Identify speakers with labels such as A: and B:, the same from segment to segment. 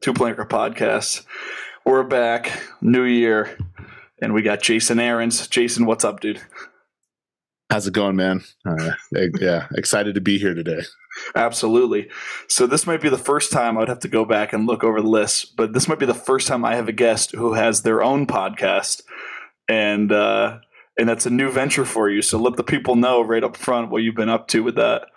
A: Two Planker Podcast. We're back, new year, and we got Jason Arens. Jason, what's up, dude?
B: How's it going, man? Uh, yeah, excited to be here today.
A: Absolutely. So this might be the first time I'd have to go back and look over the list, but this might be the first time I have a guest who has their own podcast, and uh, and that's a new venture for you. So let the people know right up front what you've been up to with that.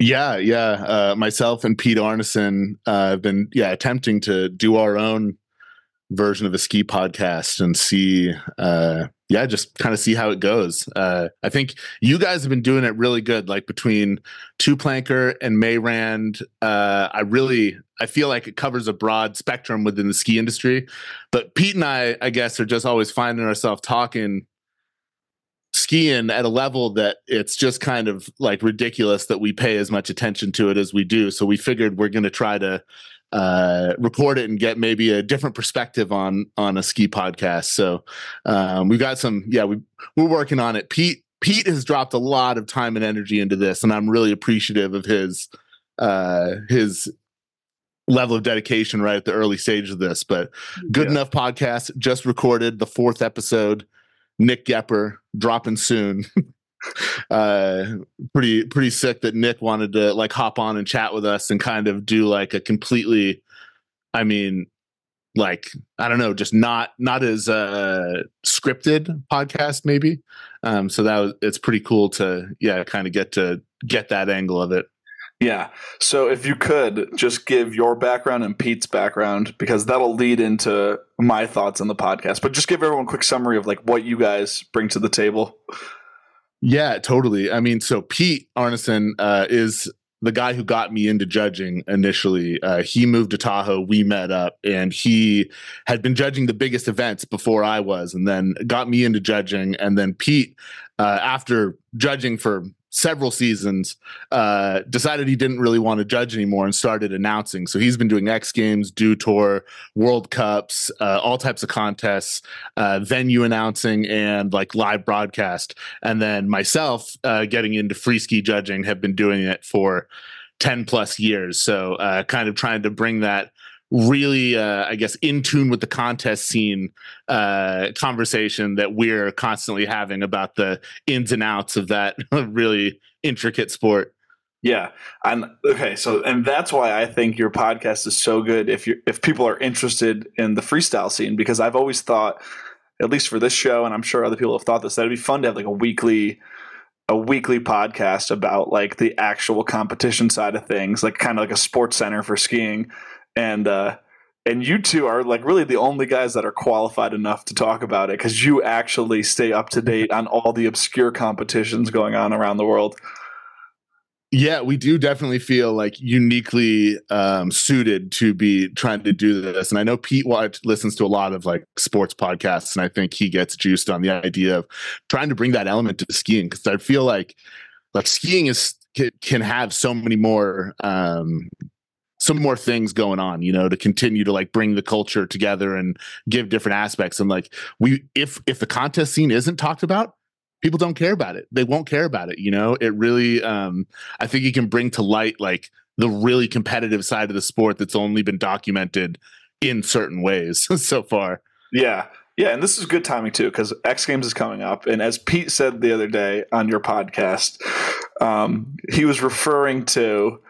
B: Yeah, yeah. Uh, myself and Pete Arneson uh, have been yeah attempting to do our own version of a ski podcast and see uh yeah just kind of see how it goes uh i think you guys have been doing it really good like between two planker and mayrand uh i really i feel like it covers a broad spectrum within the ski industry but pete and i i guess are just always finding ourselves talking skiing at a level that it's just kind of like ridiculous that we pay as much attention to it as we do. So we figured we're going to try to uh, record it and get maybe a different perspective on on a ski podcast. So um, we got some, yeah, we we're working on it. Pete Pete has dropped a lot of time and energy into this, and I'm really appreciative of his uh, his level of dedication right at the early stage of this. But good yeah. enough podcast just recorded the fourth episode. Nick Goepper dropping soon. uh pretty pretty sick that Nick wanted to like hop on and chat with us and kind of do like a completely I mean like I don't know just not not as uh scripted podcast maybe um so that was it's pretty cool to yeah kind of get to get that angle of it
A: yeah. So if you could just give your background and Pete's background, because that'll lead into my thoughts on the podcast. But just give everyone a quick summary of like what you guys bring to the table.
B: Yeah, totally. I mean, so Pete Arneson uh, is the guy who got me into judging initially. Uh, he moved to Tahoe. We met up, and he had been judging the biggest events before I was, and then got me into judging. And then Pete, uh, after judging for several seasons, uh, decided he didn't really want to judge anymore and started announcing. So he's been doing X Games, Dew Tour, World Cups, uh, all types of contests, uh, venue announcing, and like live broadcast. And then myself, uh, getting into free ski judging, have been doing it for 10 plus years. So uh, kind of trying to bring that really uh, i guess in tune with the contest scene uh, conversation that we're constantly having about the ins and outs of that really intricate sport.
A: Yeah. And okay so and that's why i think your podcast is so good if you if people are interested in the freestyle scene because i've always thought at least for this show and i'm sure other people have thought this that it'd be fun to have like a weekly a weekly podcast about like the actual competition side of things like kind of like a sports center for skiing and uh, and you two are like really the only guys that are qualified enough to talk about it because you actually stay up to date on all the obscure competitions going on around the world.
B: Yeah, we do definitely feel like uniquely um, suited to be trying to do this. And I know Pete Watch listens to a lot of like sports podcasts, and I think he gets juiced on the idea of trying to bring that element to skiing because I feel like like skiing is can have so many more um, some more things going on you know to continue to like bring the culture together and give different aspects. And like we if if the contest scene isn't talked about people don't care about it. They won't care about it you know? It really um i think you can bring to light like the really competitive side of the sport that's only been documented in certain ways so far.
A: Yeah. Yeah and this is good timing too because x games is coming up. And as pete said the other day on your podcast um he was referring to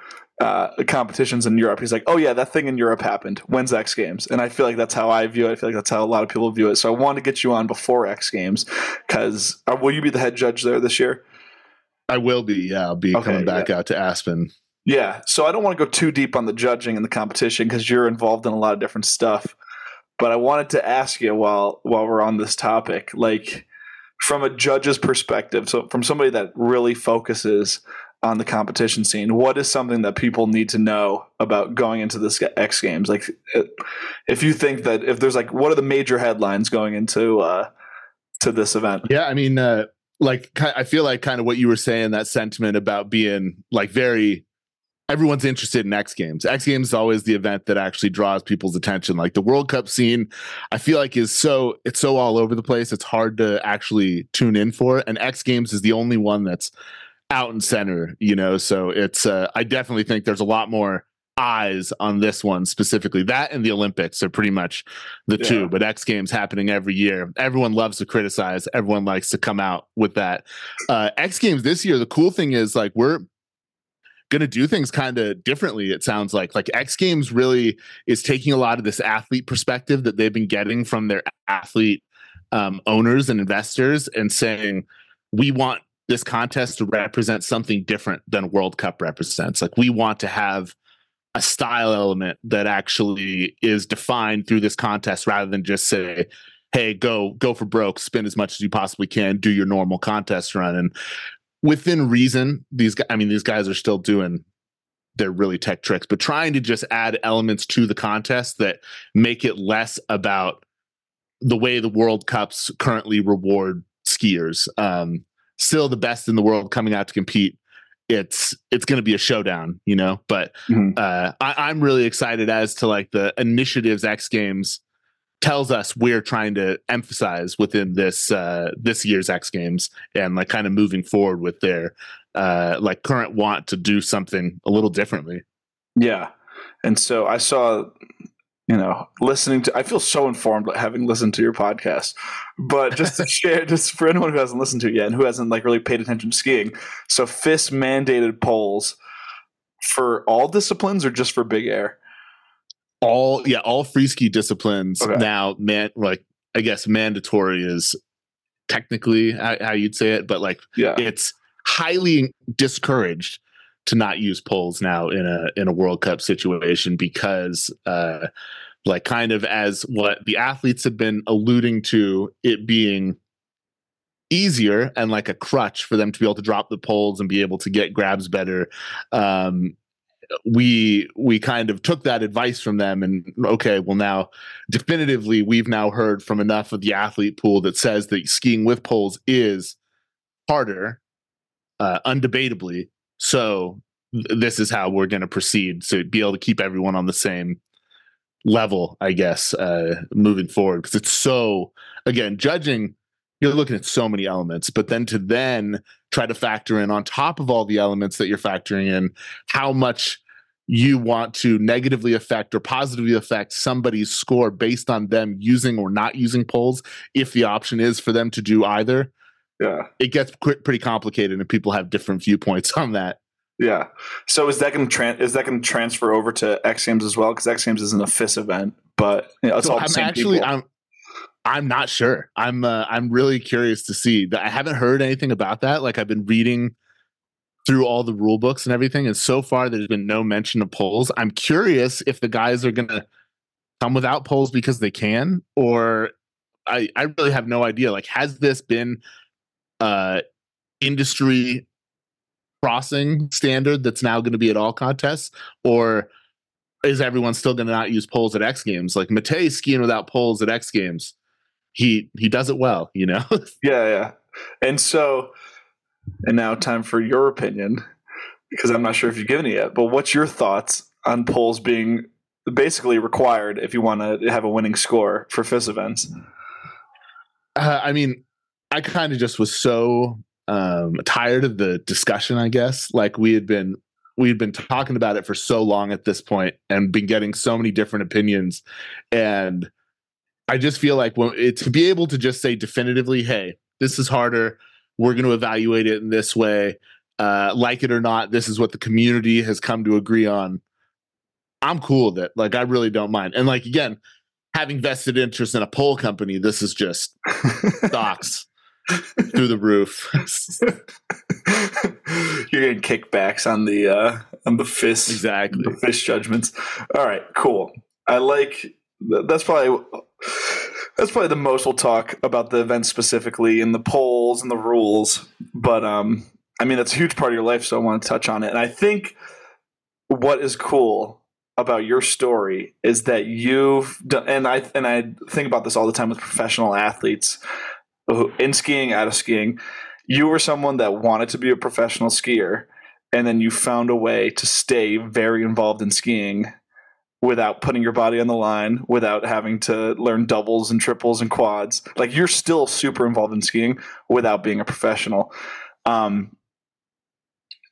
A: uh, competitions in Europe. He's like, oh yeah, that thing in Europe happened. When's X Games? And I feel like that's how I view it. I feel like that's how a lot of people view it. So I want to get you on before X Games because uh, will you be the head judge there this year?
B: I will be. Yeah, I'll be okay, coming back yeah. out to Aspen.
A: Yeah. So I don't want to go too deep on the judging and the competition because you're involved in a lot of different stuff. But I wanted to ask you while while we're on this topic, like from a judge's perspective, so from somebody that really focuses on the competition scene. What is something that people need to know about going into this X Games? Like, if you think that if there's like, what are the major headlines going into uh, to this event?
B: Yeah, I mean, uh, like I feel like kind of what you were saying that sentiment about being like very everyone's interested in X Games. X Games is always the event that actually draws people's attention. Like the World Cup scene, I feel like is so it's so all over the place. It's hard to actually tune in for. And X Games is the only one that's out and center, you know. So it's uh, I definitely think there's a lot more eyes on this one specifically. That and the Olympics are pretty much the yeah. two, but X Games happening every year. Everyone loves to criticize. Everyone likes to come out with that. Uh, X Games this year, the cool thing is like we're going to do things kind of differently it sounds like like x games really is taking a lot of this athlete perspective that they've been getting from their athlete um, owners and investors and saying we want this contest to represent something different than world cup represents like we want to have a style element that actually is defined through this contest rather than just say hey go go for broke spend as much as you possibly can do your normal contest run and within reason, these guys, I mean, these guys are still doing their really tech tricks, but trying to just add elements to the contest that make it less about the way the World Cups currently reward skiers. Um, still the best in the world coming out to compete. It's it's going to be a showdown, you know. But mm-hmm. uh, I, I'm really excited as to like the initiatives X Games tells us we're trying to emphasize within this uh this year's X Games and like kind of moving forward with their uh like current want to do something a little differently.
A: Yeah. And so I saw you know, listening to I feel so informed having listened to your podcast. But just to share just for anyone who hasn't listened to it yet and who hasn't like really paid attention to skiing. So FIS mandated poles for all disciplines or just for big air?
B: all yeah all free ski disciplines okay. now man like i guess mandatory is technically how, how, you'd say it but like yeah it's highly discouraged to not use poles now in a in a world cup situation because uh like kind of as what the athletes have been alluding to it being easier and like a crutch for them to be able to drop the poles and be able to get grabs better um we we kind of took that advice from them and okay well now definitively we've now heard from enough of the athlete pool that says that skiing with poles is harder uh, undebatably so th- this is how we're going to proceed to be able to keep everyone on the same level i guess uh, moving forward because it's so again judging you're looking at so many elements but then to then try to factor in on top of all the elements that you're factoring in how much you want to negatively affect or positively affect somebody's score based on them using or not using poles, if the option is for them to do either
A: yeah
B: it gets pretty complicated and people have different viewpoints on that
A: yeah so is that going to is that going to transfer over to x games as well because x games isn't a FIS event but you know, it's so all I'm actually people.
B: i'm I'm not sure. I'm uh, I'm really curious to see. I haven't heard anything about that. Like I've been reading through all the rule books and everything, and so far there's been no mention of poles I'm curious if the guys are gonna come without poles because they can, or I I really have no idea. Like, has this been uh industry crossing standard that's now going to be at all contests, or is everyone still going to not use poles at X Games? Like Matej skiing without poles at X Games he he does it well, you know.
A: yeah, yeah. And so, and now time for your opinion, because I'm not sure if you've given it yet. But what's your thoughts on poles being basically required if you want to have a winning score for FIS events?
B: Uh, I mean, I kind of just was so um, tired of the discussion. I guess like we had been we had been talking about it for so long at this point and been getting so many different opinions and I just feel like when it, to be able to just say definitively, hey, this is harder. We're going to evaluate it in this way. Uh, like it or not, this is what the community has come to agree on. I'm cool with it. Like, I really don't mind. And like, again, having vested interest in a pole company, this is just stocks through the roof.
A: You're getting kickbacks on the uh on the fist
B: exactly
A: the FIS judgments. All right, cool. I like that's probably that's probably the most we'll talk about the event specifically and the poles and the rules. But um, I mean, that's a huge part of your life, so I want to touch on it. And I think what is cool about your story is that you've done, and I and I think about this all the time with professional athletes in skiing, out of skiing. You were someone that wanted to be a professional skier, and then you found a way to stay very involved in skiing without putting your body on the line, without having to learn doubles and triples and quads. Like you're still super involved in skiing without being a professional. Um,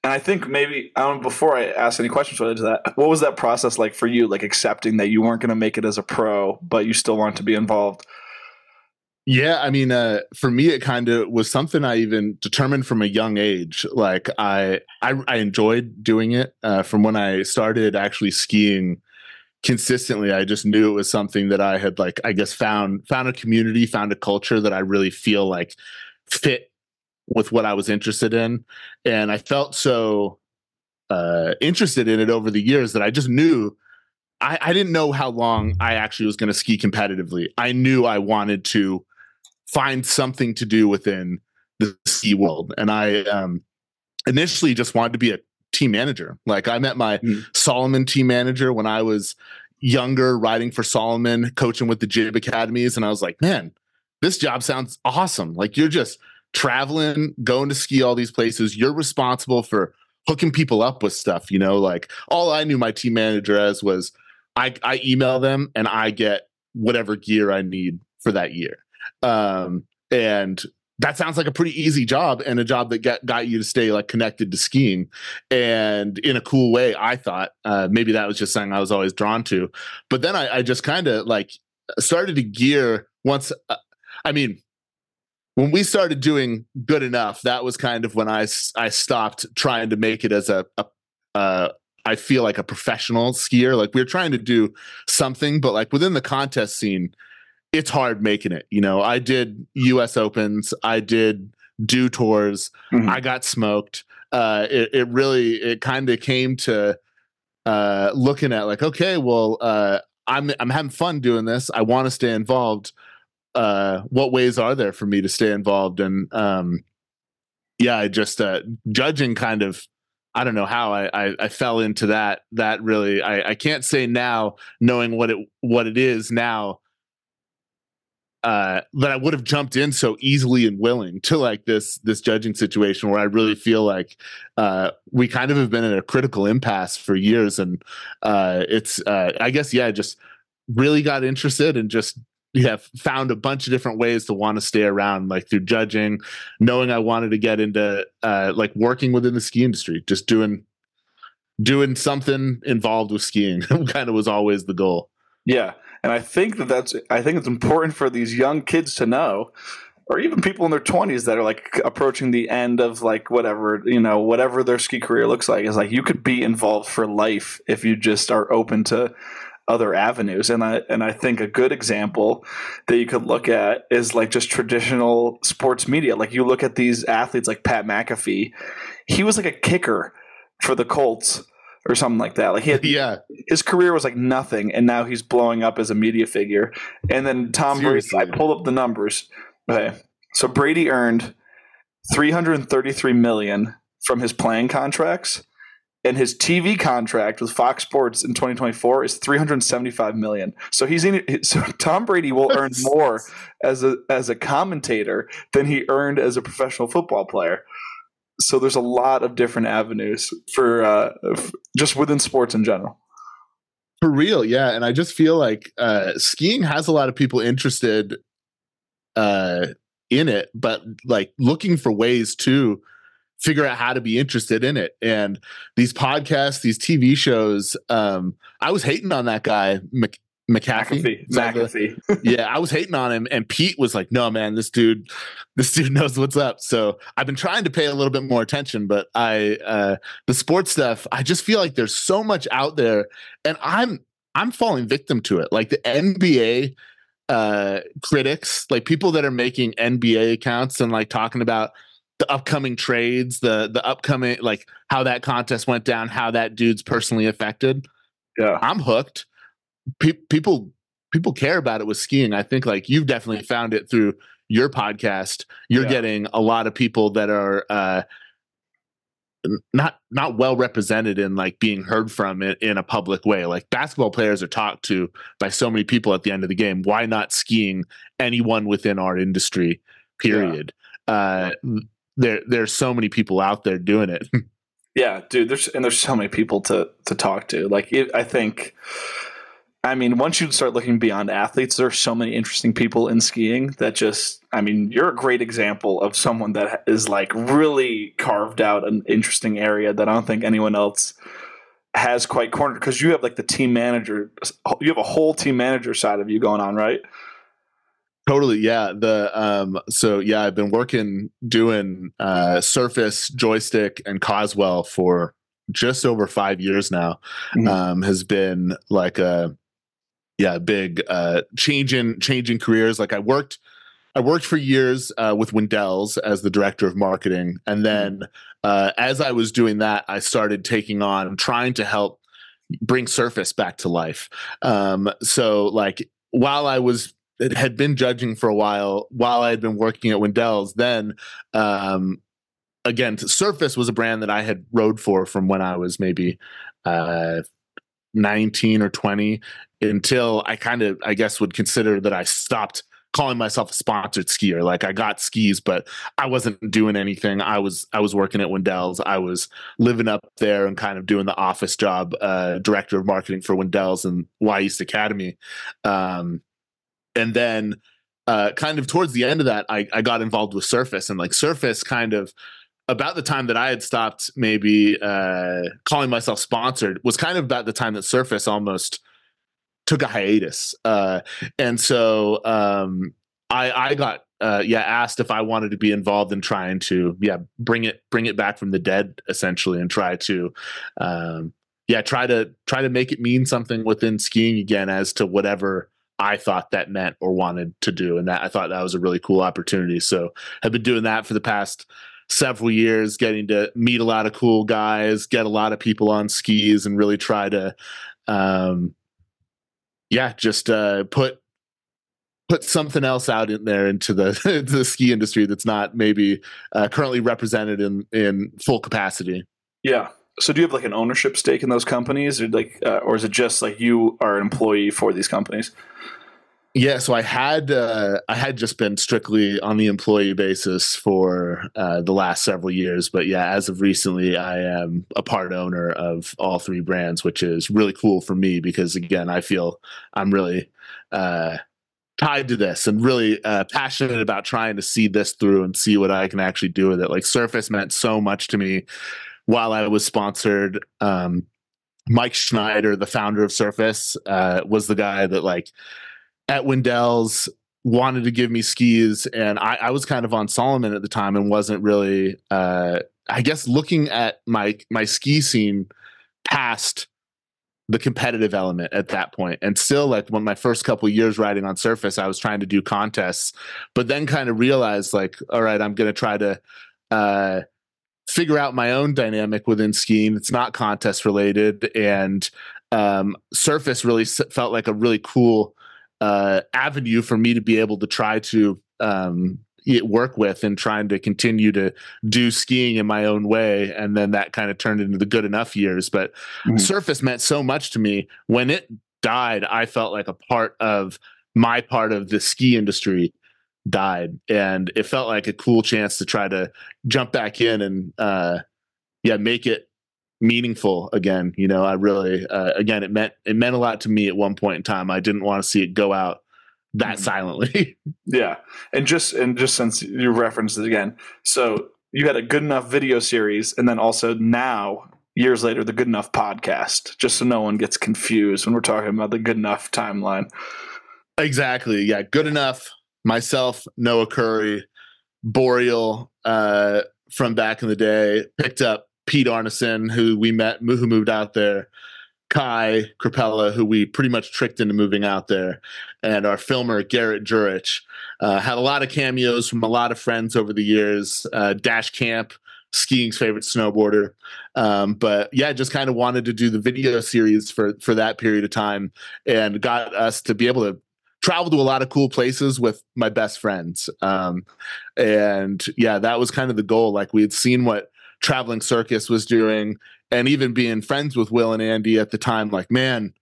A: and I think maybe um, before I ask any questions related to that, what was that process like for you? Like accepting that you weren't going to make it as a pro, but you still want to be involved.
B: Yeah, I mean, uh, for me, it kind of was something I even determined from a young age. Like I, I, I enjoyed doing it uh, from when I started actually skiing consistently. I just knew it was something that I had, like, I guess, found found a community, found a culture that I really feel like fit with what I was interested in, and I felt so uh, interested in it over the years that I just knew. I, I didn't know how long I actually was going to ski competitively. I knew I wanted to find something to do within the ski world. And I um, initially just wanted to be a team manager. Like I met my mm. Salomon team manager when I was younger, riding for Salomon, coaching with the Jib academies, and I was like, man, this job sounds awesome. Like you're just traveling, going to ski all these places. You're responsible for hooking people up with stuff. You know, like all I knew my team manager as was I, I email them and I get whatever gear I need for that year. Um, and that sounds like a pretty easy job and a job that get, got you to stay like connected to skiing and in a cool way i thought uh, maybe that was just something i was always drawn to but then i, I just kind of like started to gear once uh, i mean when we started doing good enough that was kind of when i i stopped trying to make it as a, a uh, I feel like a professional skier. Like we are trying to do something, but like within the contest scene, it's hard making it. You know, I did US Opens, I did Dew Tours, mm-hmm. I got smoked. Uh, it, it really, it kind of came to uh, looking at like, okay, well, uh, I'm I'm having fun doing this. I want to stay involved. Uh, what ways are there for me to stay involved? And um, yeah, I just uh, judging kind of. I don't know how I, I, I fell into that. That really, I, I can't say now, knowing what it what it is now uh, that I would have jumped in so easily and willing to like this this judging situation where I really feel like uh, we kind of have been in a critical impasse for years, and uh, it's uh, I guess yeah, just really got interested and just yeah found a bunch of different ways to want to stay around like through judging, knowing I wanted to get into uh, like working within the ski industry, just doing doing something involved with skiing kind of was always the goal.
A: Yeah. And I think that that's I think it's important for these young kids to know or even people in their 20s that are like approaching the end of like whatever you know whatever their ski career looks like. Is like you could be involved for life if you just are open to other avenues. And i and i think a good example that you could look at is like just traditional sports media. Like you look at these athletes like pat mcafee. He was like a kicker for the colts or something like that. Like he had,
B: yeah,
A: his career was like nothing, and now he's blowing up as a media figure. And then Tom Seriously. Brady, I pulled up the numbers. Okay, so Brady earned three hundred thirty-three million from his playing contracts, and his TV contract with Fox Sports in 2024 is 375 million. So he's in, so Tom Brady will earn more as a as a commentator than he earned as a professional football player so there's a lot of different avenues for uh, just within sports in general.
B: For real, yeah, and I just feel like uh, skiing has a lot of people interested uh, in it, but like looking for ways to figure out how to be interested in it. And these podcasts, these TV shows, um, I was hating on that guy Mc- McAfee.
A: McAfee.
B: McAfee. yeah, I was hating on him, and Pete was like, "No, man, this dude, this dude knows what's up." So I've been trying to pay a little bit more attention, but I, uh, the sports stuff, I just feel like there's so much out there, and I'm, I'm falling victim to it. Like the NBA uh, critics, like people that are making NBA accounts and like talking about the upcoming trades, the the upcoming like how that contest went down, how that dude's personally affected.
A: Yeah,
B: I'm hooked pe- people people care about it with skiing. I think like you've definitely found it through your podcast. You're yeah. getting a lot of people that are uh, not not well represented in like being heard from in, in, a public way. Like basketball players are talked to by so many people at the end of the game. Why not skiing anyone within our industry? Period. Yeah. Uh, there there's so many people out there doing it.
A: yeah, dude. There's and there's so many people to to talk to. Like it, I think I mean, once you start looking beyond athletes, there are so many interesting people in skiing that just, I mean, you're a great example of someone that is like really carved out an interesting area that I don't think anyone else has quite cornered because you have like the team manager, you have a whole team manager side of you going on, right?
B: Totally, yeah. The um, so yeah, I've been working doing uh, Surface, joystick, and Coswell for just over five years now. Mm-hmm. Um, has been like a yeah, big uh, change in changing careers. Like I worked, I worked for years uh, with Windell's as the director of marketing, and then uh, as I was doing that, I started taking on trying to help bring Surface back to life. Um, so like while I was had been judging for a while, while I had been working at Windell's, then um, again, Surface was a brand that I had rode for from when I was maybe uh, 19 or 20 until I kind of, I guess, would consider that I stopped calling myself a sponsored skier. Like I got skis, but I wasn't doing anything. I was I was working at Windell's. I was living up there and kind of doing the office job, uh, director of marketing for Windell's and Y East Academy. Um, and then uh, kind of towards the end of that, I, I got involved with Surface and like Surface kind of about the time that I had stopped maybe uh, calling myself sponsored was kind of about the time that Surface almost took a hiatus. Uh, and so um, I, I got uh, yeah asked if I wanted to be involved in trying to yeah bring it bring it back from the dead essentially and try to um, yeah try to try to make it mean something within skiing again as to whatever I thought that meant or wanted to do and that I thought that was a really cool opportunity so I've been doing that for the past several years, getting to meet a lot of cool guys, get a lot of people on skis, and really try to, um, yeah, just uh, put put something else out in there into the the ski industry that's not maybe uh, currently represented in in full capacity.
A: Yeah. So do you have like an ownership stake in those companies, or like, uh, or is it just like you are an employee for these companies?
B: Yeah, so I had uh, I had just been strictly on the employee basis for uh, the last several years, but yeah, as of recently, I am a part owner of all three brands, which is really cool for me because again, I feel I'm really uh, tied to this and really uh, passionate about trying to see this through and see what I can actually do with it. Like Surface meant so much to me while I was sponsored. Um, Mike Schneider, the founder of Surface, uh, was the guy that like at Windell's wanted to give me skis and I, I was kind of on Salomon at the time and wasn't really uh, I guess looking at my my ski scene past the competitive element at that point. And still like when my first couple years riding on surface i was trying to do contests but then kind of realized like all right i'm going to try to uh, figure out my own dynamic within skiing. It's not contest related and um, surface really felt like a really cool uh, avenue for me to be able to try to um, work with and trying to continue to do skiing in my own way. And then that kind of turned into the good enough years. But mm-hmm. surface meant so much to me. When it died, I felt like a part of my part of the ski industry died. And it felt like a cool chance to try to jump back in and, uh, yeah, make it meaningful again. You know, I really uh, again it meant it meant a lot to me at one point in time. I didn't want to see it go out that mm-hmm. silently.
A: yeah, and just and just since you referenced it again, so you had a good enough video series, and then also now years later the good enough podcast just so no one gets confused when we're talking about the good enough timeline
B: exactly yeah good enough myself noah curry boreal uh, from back in the day picked up Pete Arneson, who we met, who moved out there, Kai Crapella, who we pretty much tricked into moving out there, and our filmer Garrett Jurich. Uh, had a lot of cameos from a lot of friends over the years. Uh, Dash Kamp, skiing's favorite snowboarder, um, but yeah, just kind of wanted to do the video series for for that period of time, and got us to be able to travel to a lot of cool places with my best friends. Um, and yeah, that was kind of the goal. Like we had seen what traveling circus was doing and even being friends with will and andy at the time like man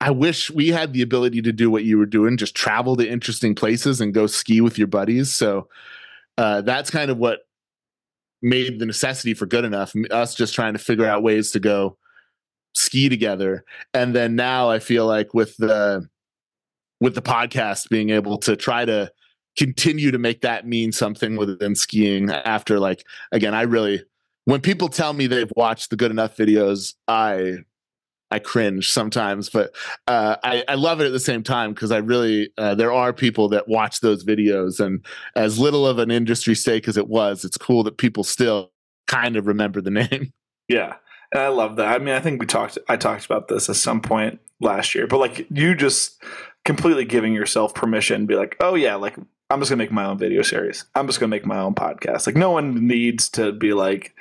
B: i wish we had the ability to do what you were doing just travel to interesting places and go ski with your buddies. So uh, that's kind of what made the necessity for good enough us just trying to figure out ways to go ski together. And then now i feel like with the with the podcast being able to try to continue to make that mean something within skiing after like again i really when people tell me they've watched the good enough videos i i cringe sometimes but uh, I, I love it at the same time because i really uh, there are people that watch those videos and as little of an industry stake as it was it's cool that people still kind of remember the name.
A: Yeah and i love that. I mean i think we talked i talked about this at some point last year but like you just completely giving yourself permission to be like oh yeah like I'm just gonna make my own video series. I'm just gonna make my own podcast. Like no one needs to be like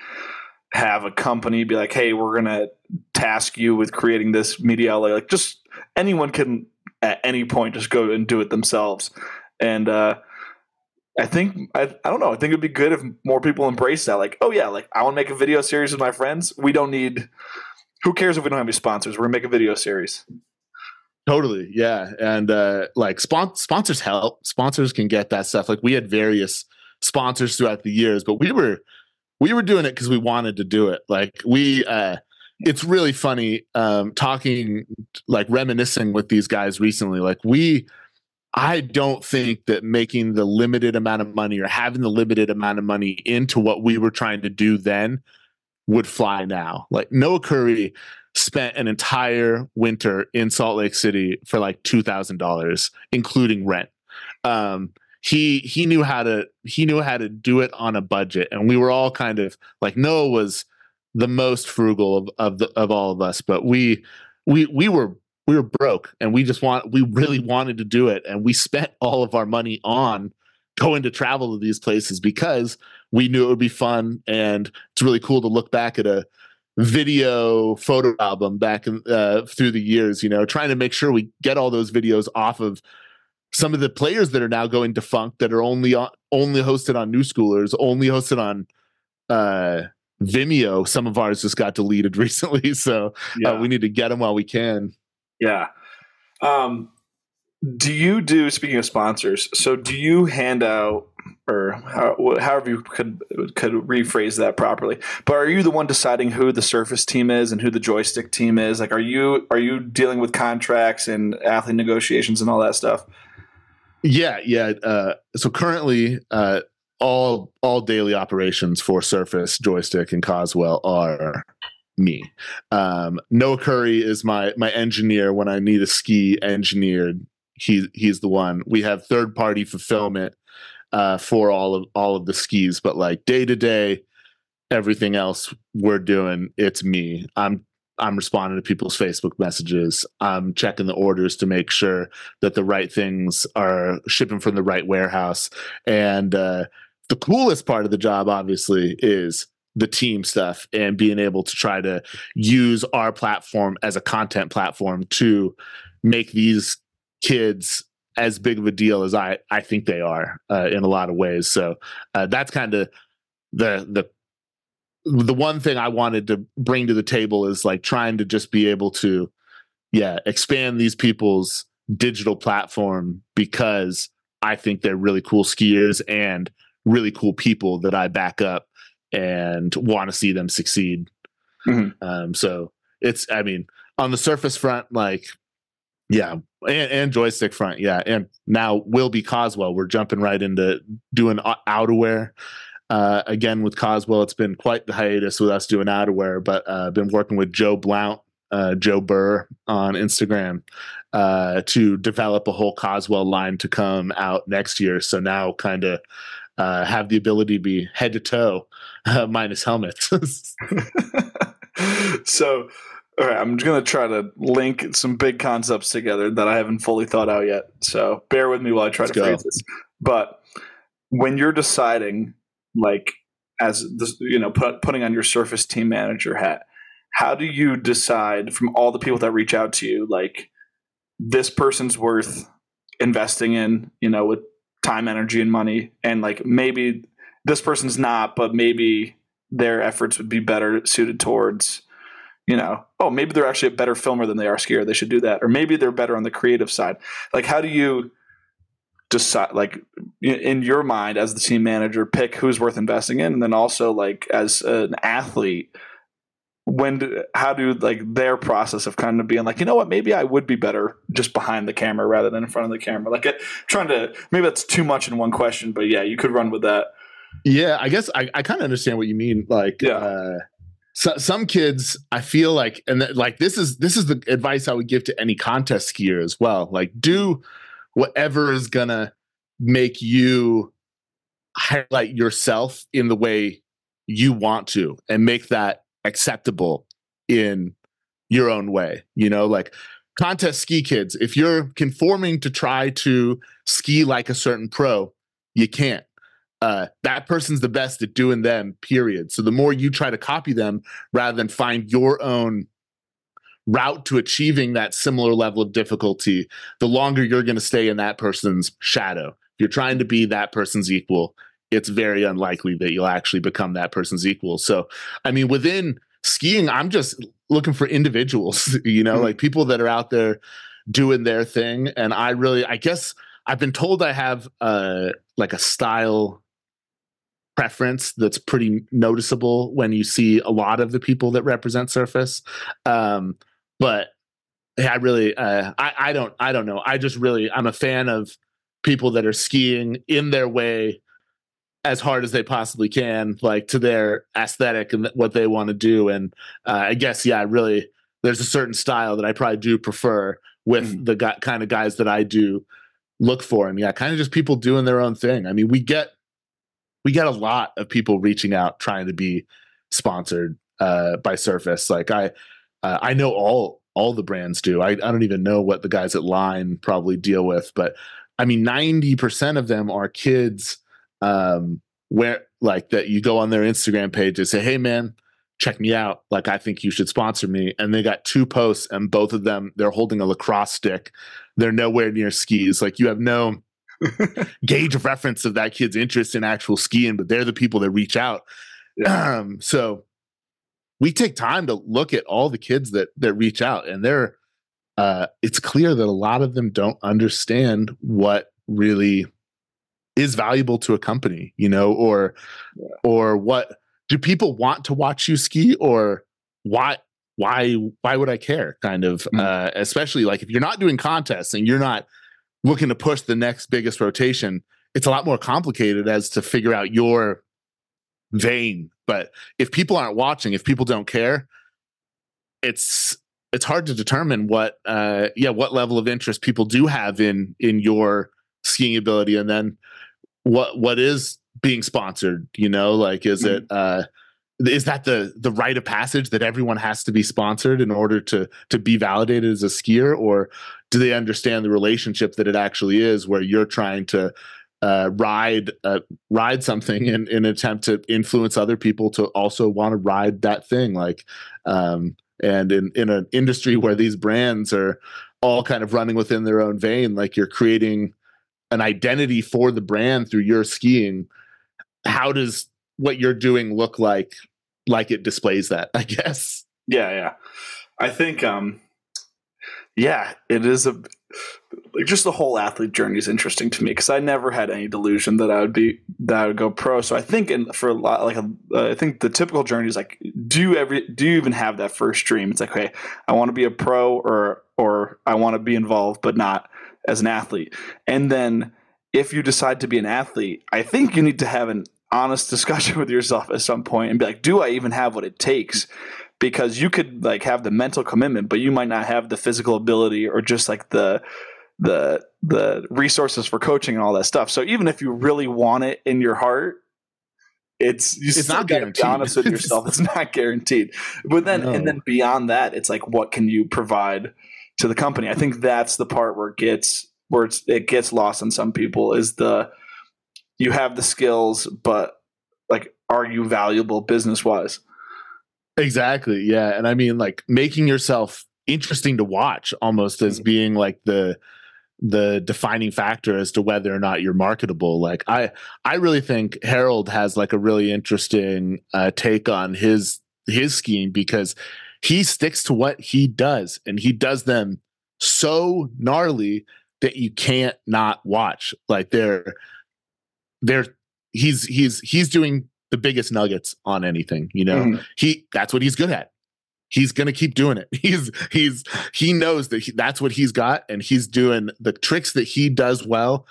A: have a company be like, hey, we're gonna task you with creating this media. Like just anyone can at any point just go and do it themselves. And uh I think I, I don't know. I think it'd be good if more people embrace that. Like, oh yeah, like I want to make a video series with my friends. We don't need. Who cares if we don't have any sponsors? We're gonna make a video series.
B: Totally. Yeah. And uh like spon- sponsors help. Sponsors can get that stuff. Like we had various sponsors throughout the years, but we were we were doing it cuz we wanted to do it. Like we uh it's really funny um talking like reminiscing with these guys recently. Like we I don't think that making the limited amount of money or having the limited amount of money into what we were trying to do then would fly now. Like Noah Curry spent an entire winter in Salt Lake City for like two thousand dollars, including rent. Um, he he knew how to he knew how to do it on a budget, and we were all kind of like Noah was the most frugal of of, the, of all of us, but we we we were we were broke, and we just want we really wanted to do it, and we spent all of our money on going to travel to these places because we knew it would be fun, and it's really cool to look back at a video photo album back in, uh, through the years, you know, trying to make sure we get all those videos off of some of the players that are now going defunct that are only on, only hosted on Newschoolers, only hosted on uh, Vimeo. Some of ours just got deleted recently, so uh, yeah. uh, we need to get them while we can.
A: Yeah. Um, do you do speaking of sponsors? So do you hand out or how, however you could could rephrase that properly. But are you the one deciding who the Surface team is and who the joystick team is? Like, are you are you dealing with contracts and athlete negotiations and all that stuff?
B: Yeah, yeah. Uh, so currently, uh, all all daily operations for Surface, joystick, and Coswell are me. Um, Noah Curry is my my engineer when I need a ski engineered. He he's the one. We have third party fulfillment uh, for all of all of the skis, but like day to day, everything else we're doing, it's me. I'm I'm responding to people's Facebook messages. I'm checking the orders to make sure that the right things are shipping from the right warehouse. And uh, the coolest part of the job, obviously, is the team stuff and being able to try to use our platform as a content platform to make these kids as big of a deal as I I think they are uh, in a lot of ways. So uh, that's kind of the the the one thing I wanted to bring to the table is like trying to just be able to yeah expand these people's digital platform because I think they're really cool skiers and really cool people that I back up and want to see them succeed. Mm-hmm. Um, so it's I mean on the surface front like yeah, and, and, joystick front, yeah, and now will be Coswell. We're jumping right into doing outerwear uh, again with Coswell. It's been quite the hiatus with us doing outerwear, but uh, been working with Joe Blount, uh, Joe Burr on Instagram uh, to develop a whole Coswell line to come out next year. So now, kind of. Uh, have the ability to be head to toe, minus helmets.
A: so, all right, I'm just going to try to link some big concepts together that I haven't fully thought out yet. So bear with me while I try Let's to go. phrase this. But when you're deciding, like, as this, you know, put, putting on your Surface team manager hat, how do you decide from all the people that reach out to you, like, this person's worth investing in, you know, with time, energy, and money, and like maybe this person's not, but maybe their efforts would be better suited towards you know, oh, maybe they're actually a better filmer than they are skier. They should do that. Or maybe they're better on the creative side. Like, how do you decide, like, in your mind as the team manager, pick who's worth investing in? And then also, like, as an athlete, when, do, how do, like, their process of kind of being like, you know what, maybe I would be better just behind the camera rather than in front of the camera? Like, it, trying to, maybe that's too much in one question, but yeah, you could run with that.
B: Yeah, I guess I, I kind of understand what you mean. Like, yeah. Uh, so, some kids i feel like and like this is this is the advice i would give to any contest skier as well. Like do whatever is gonna make you highlight yourself in the way you want to and make that acceptable in your own way you know? Like contest ski kids if you're conforming to try to ski like a certain pro you can't uh, that person's the best at doing them, period. So the more you try to copy them rather than find your own route to achieving that similar level of difficulty, the longer you're going to stay in that person's shadow. If you're trying to be that person's equal, it's very unlikely that you'll actually become that person's equal. So, I mean, within skiing, I'm just looking for individuals, you know, mm-hmm. like people that are out there doing their thing. And I really, I guess I've been told I have uh, like a style preference that's pretty noticeable when you see a lot of the people that represent surface. Um, but i really uh, I, I don't i don't know. I just really i'm a fan of people that are skiing in their way as hard as they possibly can like to their aesthetic and what they want to do. And uh, i guess yeah I really there's a certain style that i probably do prefer with mm. the guy, kind of guys that i do look for. And yeah kind of just people doing their own thing. I mean we get we get a lot of people reaching out trying to be sponsored uh, by Surface. Like I, uh, I know all all the brands do. I, I don't even know what the guys at Line probably deal with, but I mean, ninety percent of them are kids. Um, where like that, you go on their Instagram page and say, "Hey, man." Check me out. Like, I think you should sponsor me. And they got two posts, and both of them, they're holding a lacrosse stick. They're nowhere near skis. Like, you have no gauge of reference of that kid's interest in actual skiing, but they're the people that reach out. Um, so we take time to look at all the kids that that reach out, and they're uh, it's clear that a lot of them don't understand what really is valuable to a company, you know, or yeah. or what do people want to watch you ski, or why why why would I care? Kind of, mm-hmm. uh, especially like if you're not doing contests and you're not looking to push the next biggest rotation, it's a lot more complicated as to figure out your vein. But if people aren't watching, if people don't care, it's it's hard to determine what uh yeah what level of interest people do have in in your skiing ability and then what what is being sponsored you know like is mm-hmm. it uh is that the the rite of passage that everyone has to be sponsored in order to to be validated as a skier or do they understand the relationship that it actually is where you're trying to uh, ride uh, ride something in, in an attempt to influence other people to also want to ride that thing like um, and in in an industry where these brands are all kind of running within their own vein like you're creating an identity for the brand through your skiing how does what you're doing look like like it displays that i guess?
A: Yeah yeah. I think um yeah it is a like just the whole athlete journey is interesting to me because i never had any delusion that i would be that i would go pro. So i think in for a lot like a, uh, i think the typical journey is like do you every do you even have that first dream? It's like okay i want to be a pro or or i want to be involved but not as an athlete. And then if you decide to be an athlete i think you need to have an honest discussion with yourself at some point and be like, do I even have what it takes? Because you could like have the mental commitment, but you might not have the physical ability or just like the the the resources for coaching and all that stuff. So even if you really want it in your heart, it's you it's not guaranteed. Be honest with yourself, it's not guaranteed. But then no. and then beyond that, it's like what can you provide to the company? I think that's the part where it gets where it gets lost on some people is the you have the skills, but like, are you valuable business wise?
B: Exactly. Yeah. And I mean, like making yourself interesting to watch almost as being like the, the defining factor as to whether or not you're marketable. Like I, I really think Harold has like a really interesting uh, take on his his scheme because he sticks to what he does and he does them so gnarly that you can't not watch. Like they're they're he's he's he's doing the biggest nuggets on anything, you know. Mm-hmm. He that's what he's good at he's going to keep doing it. He's he's he knows that he, that's what he's got, and he's doing the tricks that he does well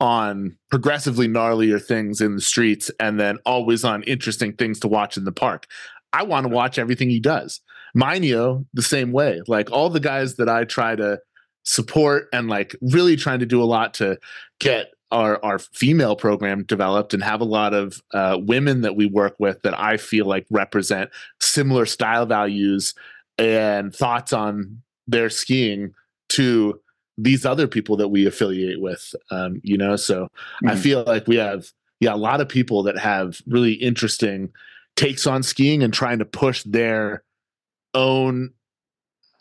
B: on progressively gnarlier things in the streets, and then always on interesting things to watch in the park. I want to watch everything he does. Minio the same way. Like all the guys that I try to support and like really trying to do a lot to get our our female program developed and have a lot of uh, women that we work with that I feel like represent similar style values and thoughts on their skiing to these other people that we affiliate with. Um, you know, so mm-hmm. I feel like we have yeah a lot of people that have really interesting takes on skiing and trying to push their own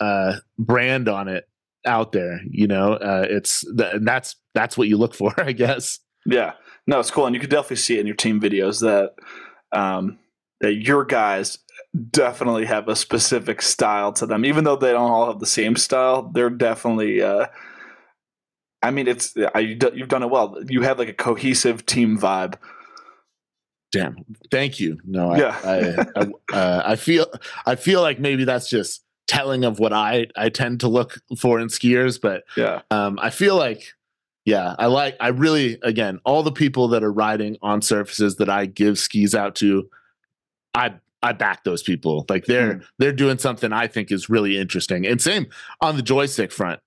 B: uh, brand on it out there. You know, uh, it's th- that's that's what you look for, I guess.
A: Yeah, no, it's cool, and you can definitely see it in your team videos that um, that your guys definitely have a specific style to them, even though they don't all have the same style. They're definitely. Uh, I mean, it's I, you've done it well. You have like a cohesive team vibe.
B: Damn, thank you. No, I, yeah. I, I, uh, I feel I feel like maybe that's just telling of what I I tend to look for in skiers, but
A: yeah,
B: um, I feel like yeah, I like I really again all the people that are riding on surfaces that I give skis out to, I I back those people. Like they're mm. they're doing something I think is really interesting. And same on the joystick front.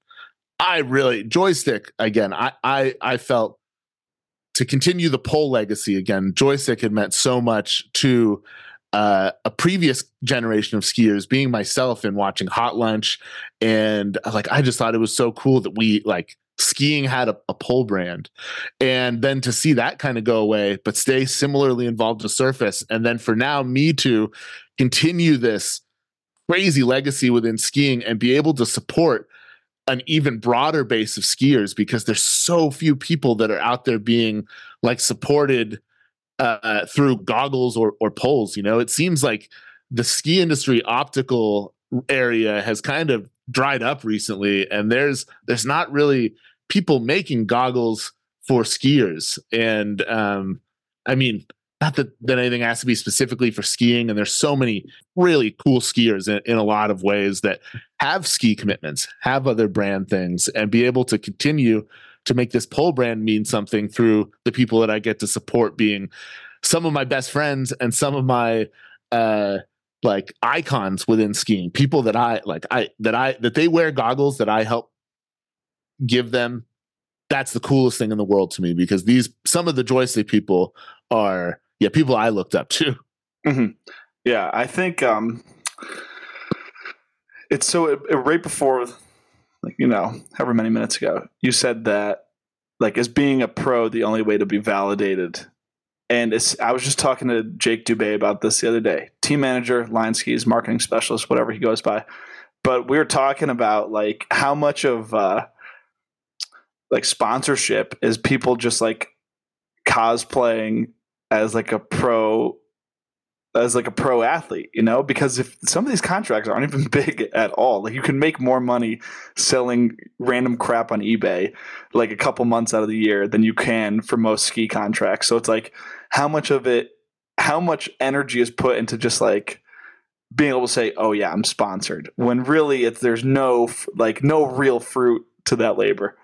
B: I really joystick again. I I I felt to continue the pole legacy again. Joystick had meant so much to uh, a previous generation of skiers, being myself and watching Hot Lunch, and like I just thought it was so cool that we like skiing had a, a pole brand, and then to see that kind of go away, but stay similarly involved to surface, and then for now me to continue this crazy legacy within skiing and be able to support an even broader base of skiers because there's so few people that are out there being like supported uh, through goggles or or poles. You know, it seems like the ski industry optical area has kind of dried up recently, and there's there's not really people making goggles for skiers. And um, I mean, not that, that anything has to be specifically for skiing, and there's so many really cool skiers in, in a lot of ways that have ski commitments, have other brand things, and be able to continue to make this pole brand mean something through the people that I get to support being some of my best friends and some of my uh like icons within skiing people that i like i that i that they wear goggles that i help give them that's the coolest thing in the world to me because these some of the joystick people are yeah people i looked up to
A: mm-hmm. yeah i think um it's so it, it, right before like you know however many minutes ago you said that like as being a pro the only way to be validated. And it's, i was just talking to jake dubay about this the other day. Team manager line skis marketing specialist whatever he goes by. But we were talking about like how much of uh like sponsorship is people just like cosplaying as like a pro as like a pro athlete, you know, because if some of these contracts aren't even big at all, like you can make more money selling random crap on eBay like a couple months out of the year than you can for most ski contracts. So it's like how much of it how much energy is put into just like being able to say, "Oh yeah, I'm sponsored," when really it's there's no like no real fruit to that labor.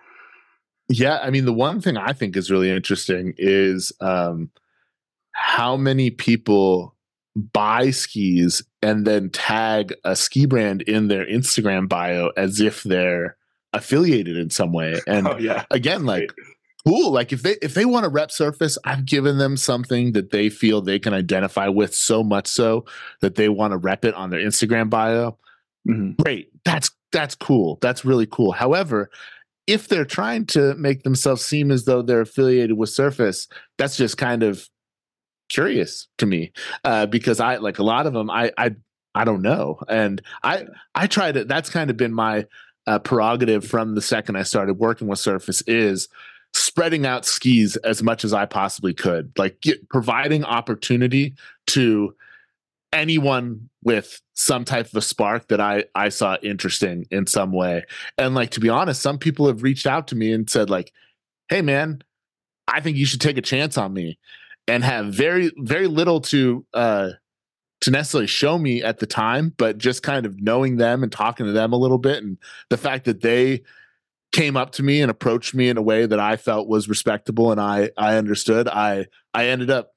B: Yeah, I mean the one thing I think is really interesting is um how many people buy skis and then tag a ski brand in their Instagram bio as if they're affiliated in some way. And oh, yeah. again, like cool. Like if they if they want to rep surface, I've given them something that they feel they can identify with so much so that they want to rep it on their Instagram bio. Mm-hmm. Great. That's that's cool. That's really cool. However, if they're trying to make themselves seem as though they're affiliated with Surface, that's just kind of curious to me uh, because I like a lot of them. I I I don't know, and I I try to. That's kind of been my uh, prerogative from the second I started working with Surface is spreading out skis as much as I possibly could, like get, providing opportunity to anyone with some type of a spark that I I saw interesting in some way. And like to be honest, some people have reached out to me and said like, "Hey man, I think you should take a chance on me." And have very very little to uh to necessarily show me at the time, but just kind of knowing them and talking to them a little bit and the fact that they came up to me and approached me in a way that I felt was respectable and I I understood, I I ended up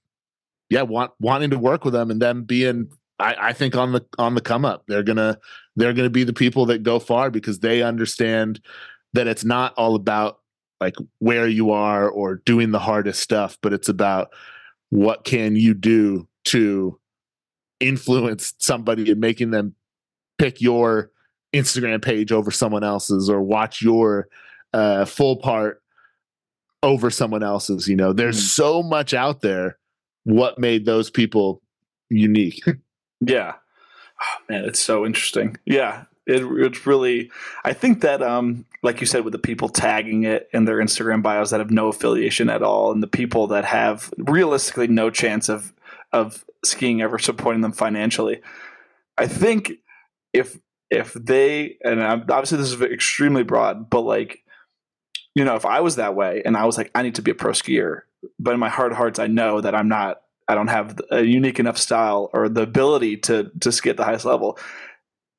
B: yeah, want wanting to work with them and them being I, I think on the on the come up. They're gonna they're gonna be the people that go far because they understand that it's not all about like where you are or doing the hardest stuff, but it's about what can you do to influence somebody and making them pick your Instagram page over someone else's or watch your uh, full part over someone else's. You know, there's mm. so much out there. What made those people unique?
A: yeah. Oh, man, it's so interesting. Yeah. It, it's really, I think that, um, like you said, with the people tagging it in their Instagram bios that have no affiliation at all, and the people that have realistically no chance of of skiing ever supporting them financially. I think if if they and obviously this is extremely broad, but like you know, if I was that way and I was like, I need to be a pro skier, but in my heart of hearts, I know that I'm not. I don't have a unique enough style or the ability to to ski at the highest level.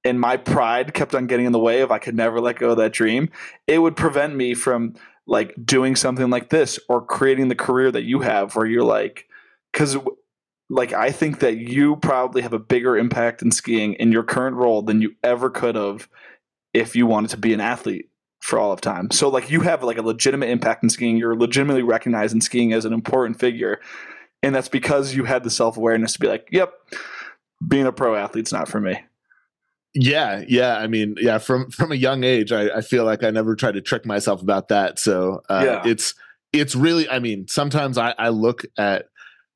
A: And my pride kept on getting in the way of I could never let go of that dream. It would prevent me from like doing something like this or creating the career that you have where you're like because like I think that you probably have a bigger impact in skiing in your current role than you ever could have if you wanted to be an athlete for all of time. So like you have like a legitimate impact in skiing. You're legitimately recognized in skiing as an important figure. And that's because you had the self-awareness to be like, yep, being a pro athlete's not for me.
B: Yeah, yeah. I mean, yeah, from from a young age, I, I feel like I never tried to trick myself about that. So uh, yeah. it's it's really I mean, sometimes I, I look at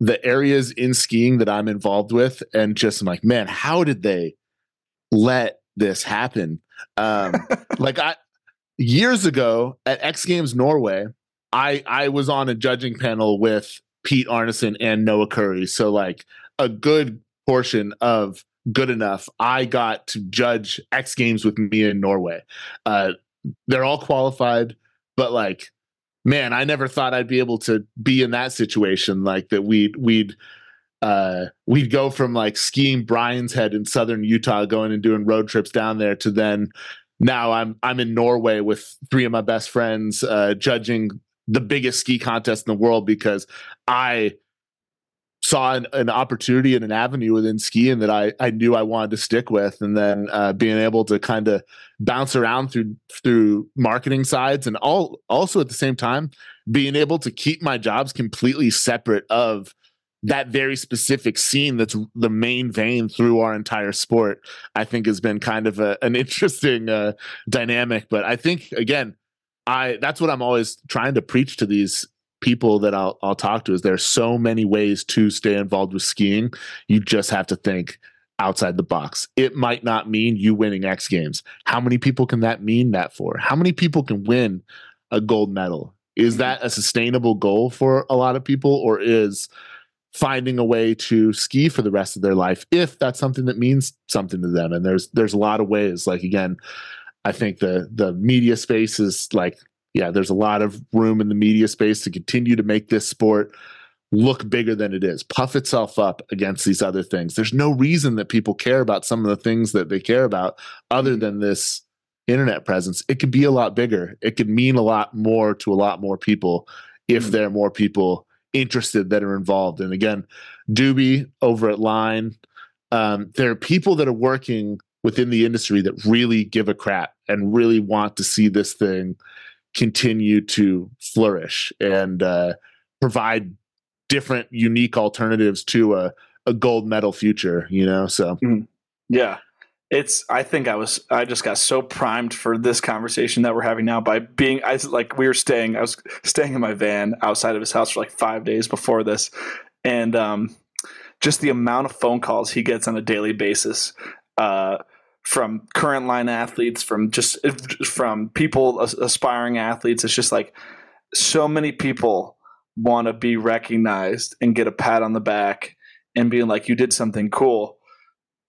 B: the areas in skiing that I'm involved with and just I'm like, man, how did they let this happen? Um, like I years ago at X Games Norway, I I was on a judging panel with Pete Arneson and Noah Curry. So like a good portion of good enough, I got to judge X Games with me in Norway. Uh, they're all qualified, but like man, I never thought I'd be able to be in that situation. Like that we'd we'd uh we'd go from like skiing Brian's Head in southern Utah, going and doing road trips down there to then now I'm I'm in Norway with three of my best friends uh judging the biggest ski contest in the world because I saw an, an, opportunity and an avenue within skiing that I, I knew I wanted to stick with. And then uh, being able to kind of bounce around through through marketing sides and all also at the same time being able to keep my jobs completely separate of that very specific scene that's the main vein through our entire sport i think has been kind of a, an interesting uh, dynamic but i think again i that's what i'm always trying to preach to these people that I'll I'll talk to is there's so many ways to stay involved with skiing. You just have to think outside the box. It might not mean you winning X Games. How many people can that mean that for? How many people can win a gold medal? Is mm-hmm. that a sustainable goal for a lot of people or is finding a way to ski for the rest of their life if that's something that means something to them and there's there's a lot of ways like again I think the the media space is like yeah, there's a lot of room in the media space to continue to make this sport look bigger than it is, puff itself up against these other things. There's no reason that people care about some of the things that they care about other mm-hmm. than this internet presence. It could be a lot bigger. It could mean a lot more to a lot more people if mm-hmm. there are more people interested that are involved. And again, Doobie over at Line, um, there are people that are working within the industry that really give a crap and really want to see this thing continue to flourish and uh, provide different, unique alternatives to a, a gold medal future. You know, so mm-hmm.
A: yeah, it's. I think I was. I just got so primed for this conversation that we're having now by being. I like we were staying. I was staying in my van outside of his house for like five days before this, and um, just the amount of phone calls he gets on a daily basis. Uh, from current line athletes, from just from people aspiring athletes. It's just like so many people want to be recognized and get a pat on the back and being like, you did something cool.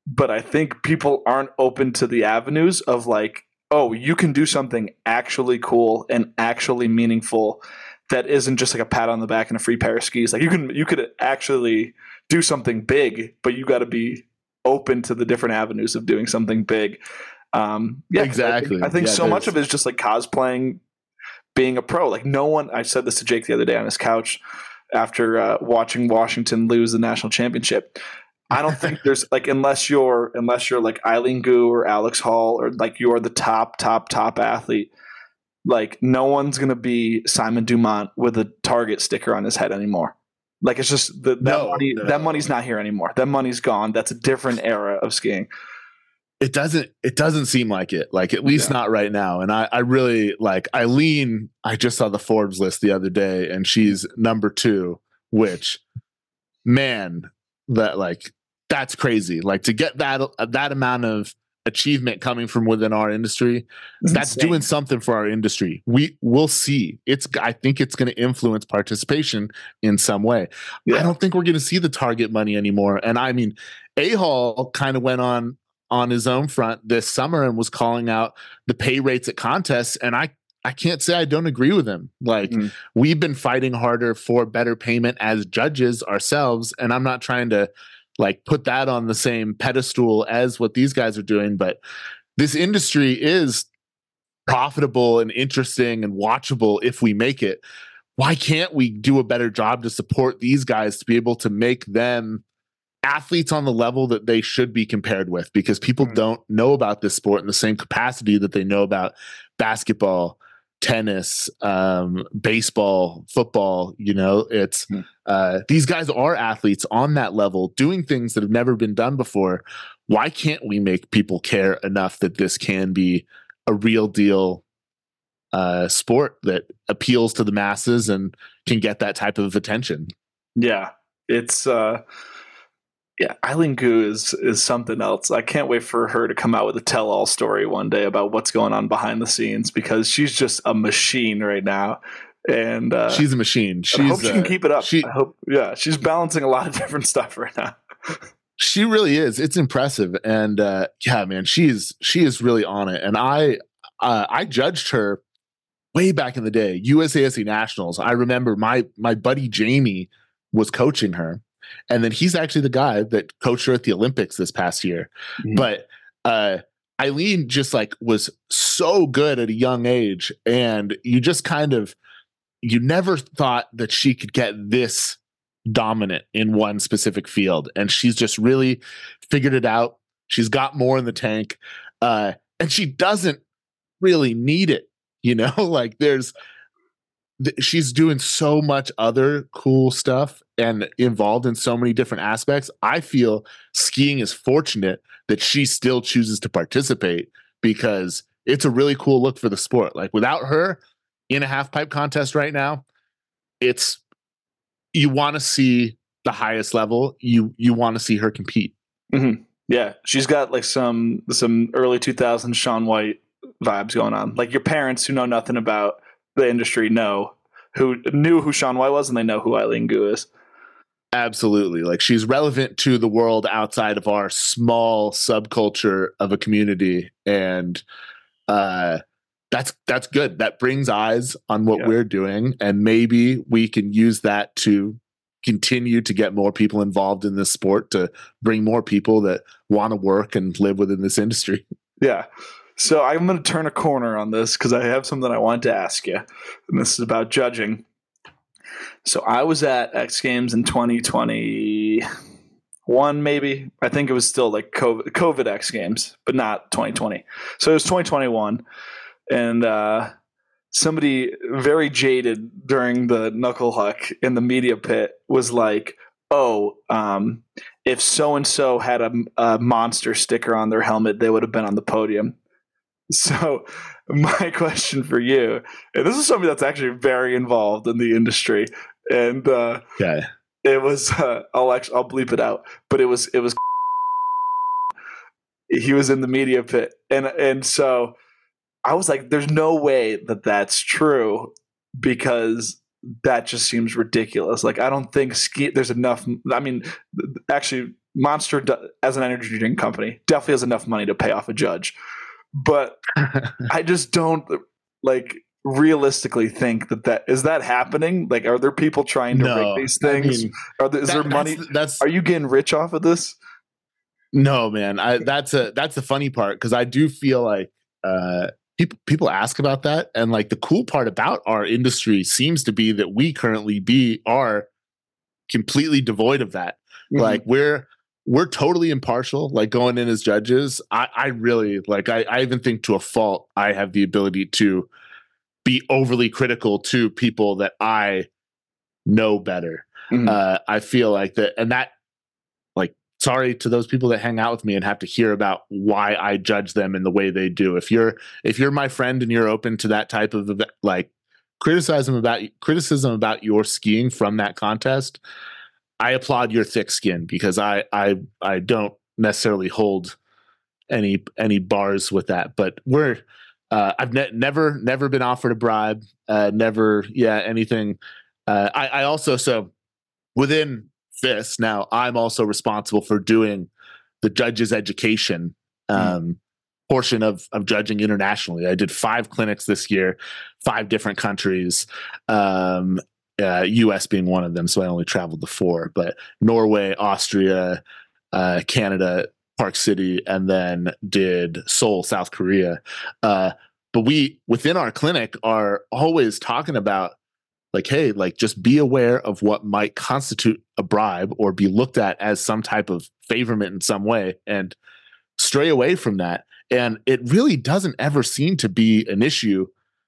A: But I think people aren't open to the avenues of like, oh, you can do something actually cool and actually meaningful that isn't just like a pat on the back and a free pair of skis. Like you can you could actually do something big, but you got to be open to the different avenues of doing something big. Um, yeah,
B: exactly.
A: I think, I think
B: yeah,
A: so much of it is just like cosplaying being a pro. Like no one. I said this to Jake the other day on his couch after uh, watching Washington lose the national championship. I don't think there's like unless you're unless you're like Eileen Gu or Alex Hall or like you're the top top top athlete. Like no one's gonna be Simon Dumont with a Target sticker on his head anymore. Like it's just the, that
B: No,
A: money
B: no.
A: that money's not here anymore. That money's gone. That's a different era of skiing.
B: it doesn't it doesn't seem like it like at least
A: Yeah.
B: not right now and i i really like eileen i just saw the forbes list the other day and she's number two which man that like that's crazy like to get that that amount of achievement coming from within our industry
A: It's
B: that's
A: insane.
B: doing something for our industry. We will see. It's i think it's going to influence participation in some way. I don't think we're going to see the target money anymore. And i mean a hall kind of went on on his own front this summer and was calling out the pay rates at contests and i i can't say i don't agree with him. Like
A: Mm.
B: we've been fighting harder for better payment as judges ourselves and i'm not trying to like put that on the same pedestal as what these guys are doing. But this industry is profitable and interesting and watchable if we make it. Why can't we do a better job to support these guys to be able to make them athletes on the level that they should be compared with? Because people
A: Hmm.
B: don't know about this sport in the same capacity that they know about basketball tennis um baseball football you know it's
A: Hmm.
B: uh these guys are athletes on that level doing things that have never been done before why can't we make people care enough that this can be a real deal uh sport that appeals to the masses and can get that type of attention
A: Yeah, it's uh, yeah. Eileen Gu is is something else. I can't wait for her to come out with a tell all story one day about what's going on behind the scenes because she's just a machine right now, and uh,
B: she's a machine
A: I hope she can
B: uh,
A: keep it up.
B: she-
A: I hope, yeah, she's balancing a lot of different stuff right now.
B: she really is it's impressive and uh yeah man she's she is really on it and i uh i judged her way back in the day USASA nationals i remember my my buddy jamie was coaching her and then he's actually the guy that coached her at the olympics this past year.
A: Mhm.
B: but uh eileen just like was so good at a young age and you just kind of you never thought that she could get this dominant in one specific field. And she's just really figured it out. She's got more in the tank uh and she doesn't really need it you know? Like there's th- she's doing so much other cool stuff and involved in so many different aspects. I feel skiing is fortunate that she still chooses to participate because it's a really cool look for the sport. Like without her in a half pipe contest right now it's you want to see the highest level. You you want to see her compete. Mm-hmm.
A: Yeah, she's got like some some early 2000s Shaun White vibes going on. Like your parents who know nothing about the industry know who knew who Shaun White was and they know who Eileen Gu is.
B: absolutely like she's relevant to the world outside of our small subculture of a community and uh that's that's good that brings eyes on what
A: Yeah.
B: we're doing and maybe we can use that to continue to get more people involved in this sport to bring more people that want to work and live within this industry
A: Yeah. So I'm going to turn a corner on this because I have something I wanted to ask you. And this is about judging. So I was at X Games in 2021, maybe. I think it was still like COVID, COVID X Games, but not 2020. So it was 2021. And uh, somebody very jaded during the knuckle huck in the media pit was like, oh, um, if so and so had a, a monster sticker on their helmet, they would have been on the podium. So, my question for you, and this is somebody that's actually very involved in the industry, and uh,
B: okay
A: it was uh, I'll actually I'll bleep it out, but it was it was he was in the media pit, and and so I was like, "There's no way that that's true," because that just seems ridiculous. Like I don't think ski. There's enough. I mean, actually, Monster as an energy drink company definitely has enough money to pay off a judge, but I just don't like realistically think that that is that happening. Like, are there people trying to no, rig these things? I mean, are there, is that, there money? That's, that's, are you getting rich off of this?
B: No, man. I, that's a that's the funny part because I do feel like uh, people people ask about that, and like the cool part about our industry seems to be that we currently be are completely devoid of that. Mm-hmm. Like we're we're totally impartial like going in as judges. I i really like I, I even think to a fault i have the ability to be overly critical to people that i know better. Mm-hmm. uh i feel like that and that like sorry to those people that hang out with me and have to hear about why i judge them in the way they do. If you're if you're my friend and you're open to that type of like criticism about criticism about your skiing from that contest I applaud your thick skin because I I I don't necessarily hold any any bars with that. But we're uh, I've ne- never never been offered a bribe. Uh, never yeah anything. Uh, I, I also so within this now I'm also responsible for doing the judges education hmm. um, mm. portion of of judging internationally. I did five clinics this year, five different countries, um, uh, U.S. being one of them. So I only traveled to four, but Norway, Austria, uh, Canada, Park City, and then did Seoul, South Korea. Uh, but we within our clinic are always talking about like, hey, like just be aware of what might constitute a bribe or be looked at as some type of favorment in some way, and stray away from that. And it really doesn't ever seem to be an issue.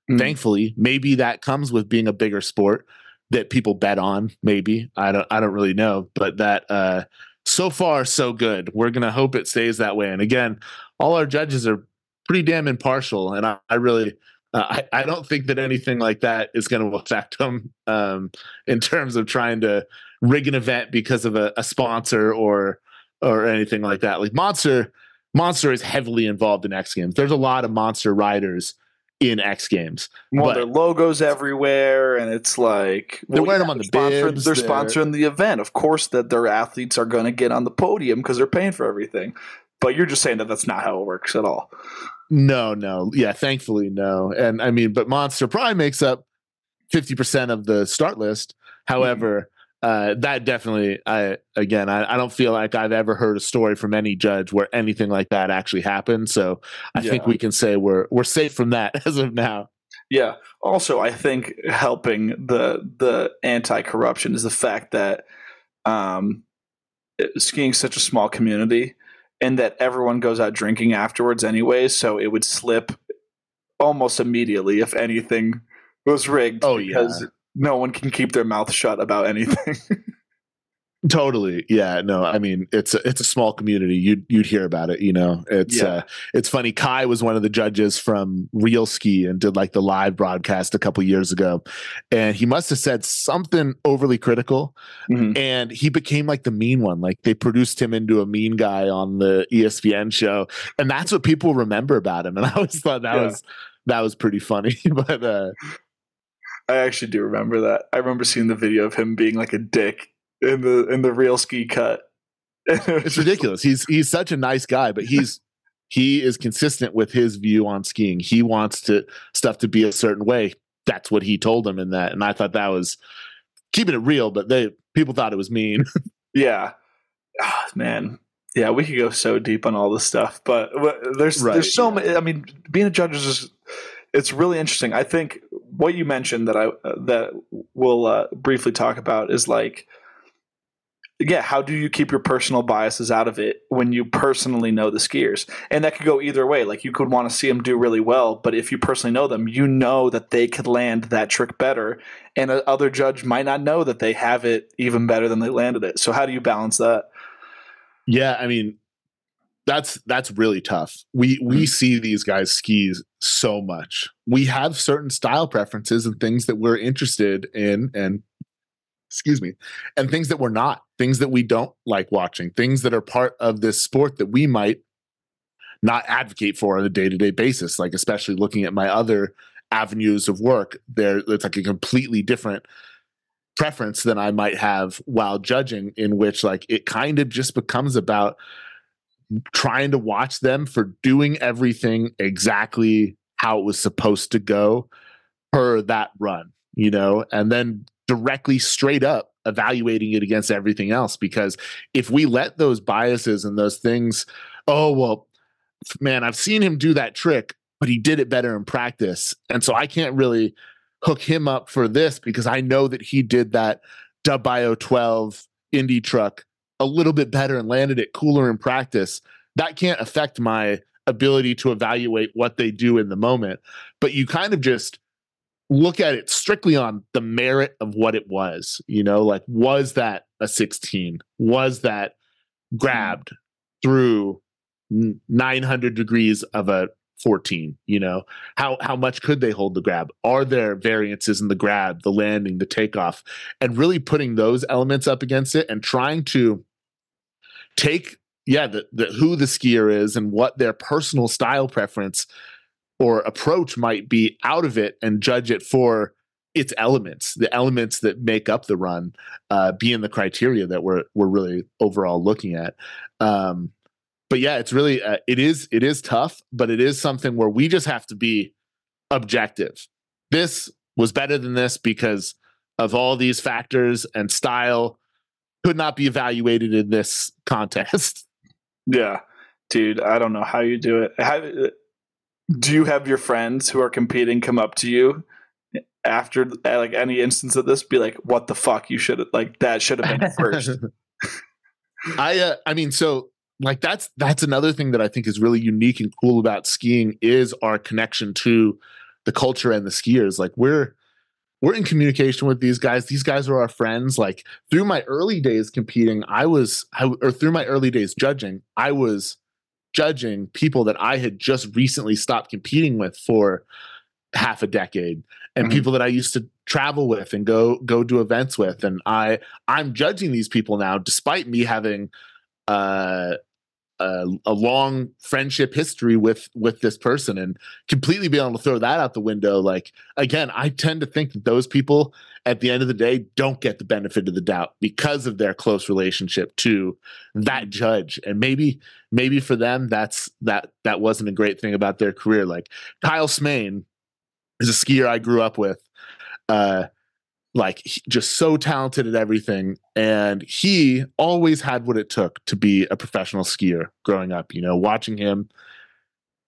B: Mm. Thankfully, maybe that comes with being a bigger sport that people bet on maybe i don't i don't really know but that uh so far so good we're gonna hope it stays that way and again all our judges are pretty damn impartial and i, I really uh, I, I don't think that anything like that is going to affect them um, in terms of trying to rig an event because of a, a sponsor or or anything like that. Like Monster, Monster is heavily involved in X Games. There's a lot of Monster riders in X Games.
A: Well, but, their logos everywhere, and it's like
B: they're wearing yeah, them on the bibs.
A: They're, they're sponsoring the event. Of course, that their athletes are going to get on the podium because they're paying for everything. But you're just saying that that's not how it works at all.
B: No, no, yeah, thankfully no. And I mean, but Monster probably makes up fifty percent of the start list. Mm-hmm. However. Uh, that definitely i again I, I, don't feel like i've ever heard a story from any judge where anything like that actually happened. So i yeah. think we can say we're we're safe from that as of now.
A: Yeah. Also i think helping the the anti-corruption is the fact that um skiing such a small community and that everyone goes out drinking afterwards anyway so it would slip almost immediately if anything was rigged
B: oh because yeah
A: no one can keep their mouth shut about anything.
B: totally. Yeah no i mean it's a, it's a small community. You'd you'd hear about it you know? It's yeah. uh it's funny. Kai was one of the judges from real ski and did like the live broadcast a couple years ago. And he must have said something overly critical. Mm-hmm. and he became like the mean one. Like they produced him into a mean guy on the espn show. And that's what people remember about him. And i always thought that yeah. was that was pretty funny. But uh
A: I actually do remember that. I remember seeing the video of him being like a dick in the in the real ski cut.
B: it's ridiculous. He's he's such a nice guy, but he's he is consistent with his view on skiing. He wants to stuff to be a certain way. That's what he told him in that, and I thought that was keeping it real. But they people thought it was mean.
A: yeah, oh, man. Yeah, we could go so deep on all this stuff, but there's right, there's so yeah. many. I mean, being a judge is just, it's really interesting. I think what you mentioned that I uh, that we'll uh, briefly talk about is like yeah, how do you keep your personal biases out of it when you personally know the skiers? And that could go either way. Like you could want to see them do really well, but if you personally know them, you know that they could land that trick better, and other judge might not know that they have it even better than they landed it. So how do you balance that?
B: Yeah, I mean, that's that's really tough. We we mm-hmm. see these guys skis so much. We have certain style preferences and things that we're interested in and excuse me, and things that we're not, things that we don't like watching, things that are part of this sport that we might not advocate for on a day to day basis. Like, especially looking at my other avenues of work, there it's like a completely different preference than I might have while judging, in which like it kind of just becomes about trying to watch them for doing everything exactly how it was supposed to go per that run, you know, and then directly straight up evaluating it against everything else. Because if we let those biases and those things, oh, well, man, I've seen him do that trick, but he did it better in practice. And so I can't really hook him up for this because I know that he did that dub bio 12 indie truck a little bit better and landed it cooler in practice. That can't affect my ability to evaluate what they do in the moment. But you kind of just look at it strictly on the merit of what it was. You know, like was that a 16? Was that grabbed through 900 degrees of a 14 you know how how much could they hold the grab are there variances in the grab the landing the takeoff and really putting those elements up against it and trying to take yeah the, the who the skier is and what their personal style preference or approach might be out of it and judge it for its elements the elements that make up the run uh being the criteria that we're we're really overall looking at um but yeah, it's really uh, it is it is tough, but it is something where we just have to be objective. This was better than this because of all these factors and style could not be evaluated in this contest.
A: Yeah, dude, I don't know how you do it. How, do you have your friends who are competing come up to you after like any instance of this, be like, "What the fuck? You should like that should have been first.
B: I uh, I mean, so like that's that's another thing that I think is really unique and cool about skiing is our connection to the culture and the skiers. Like we're we're in communication with these guys. These guys are our friends. Like through my early days competing, I was I, or through my early days judging, I was judging people that I had just recently stopped competing with for half a decade and mm-hmm. people that I used to travel with and go go do events with and I I'm judging these people now despite me having uh a, a, long friendship history with with this person and completely be able to throw that out the window like again i tend to think that those people at the end of the day don't get the benefit of the doubt because of their close relationship to that judge. And maybe maybe for them that's that that wasn't a great thing about their career. Like Kyle Smaine is a skier i grew up with uh like just so talented at everything. And he always had what it took to be a professional skier growing up you know watching him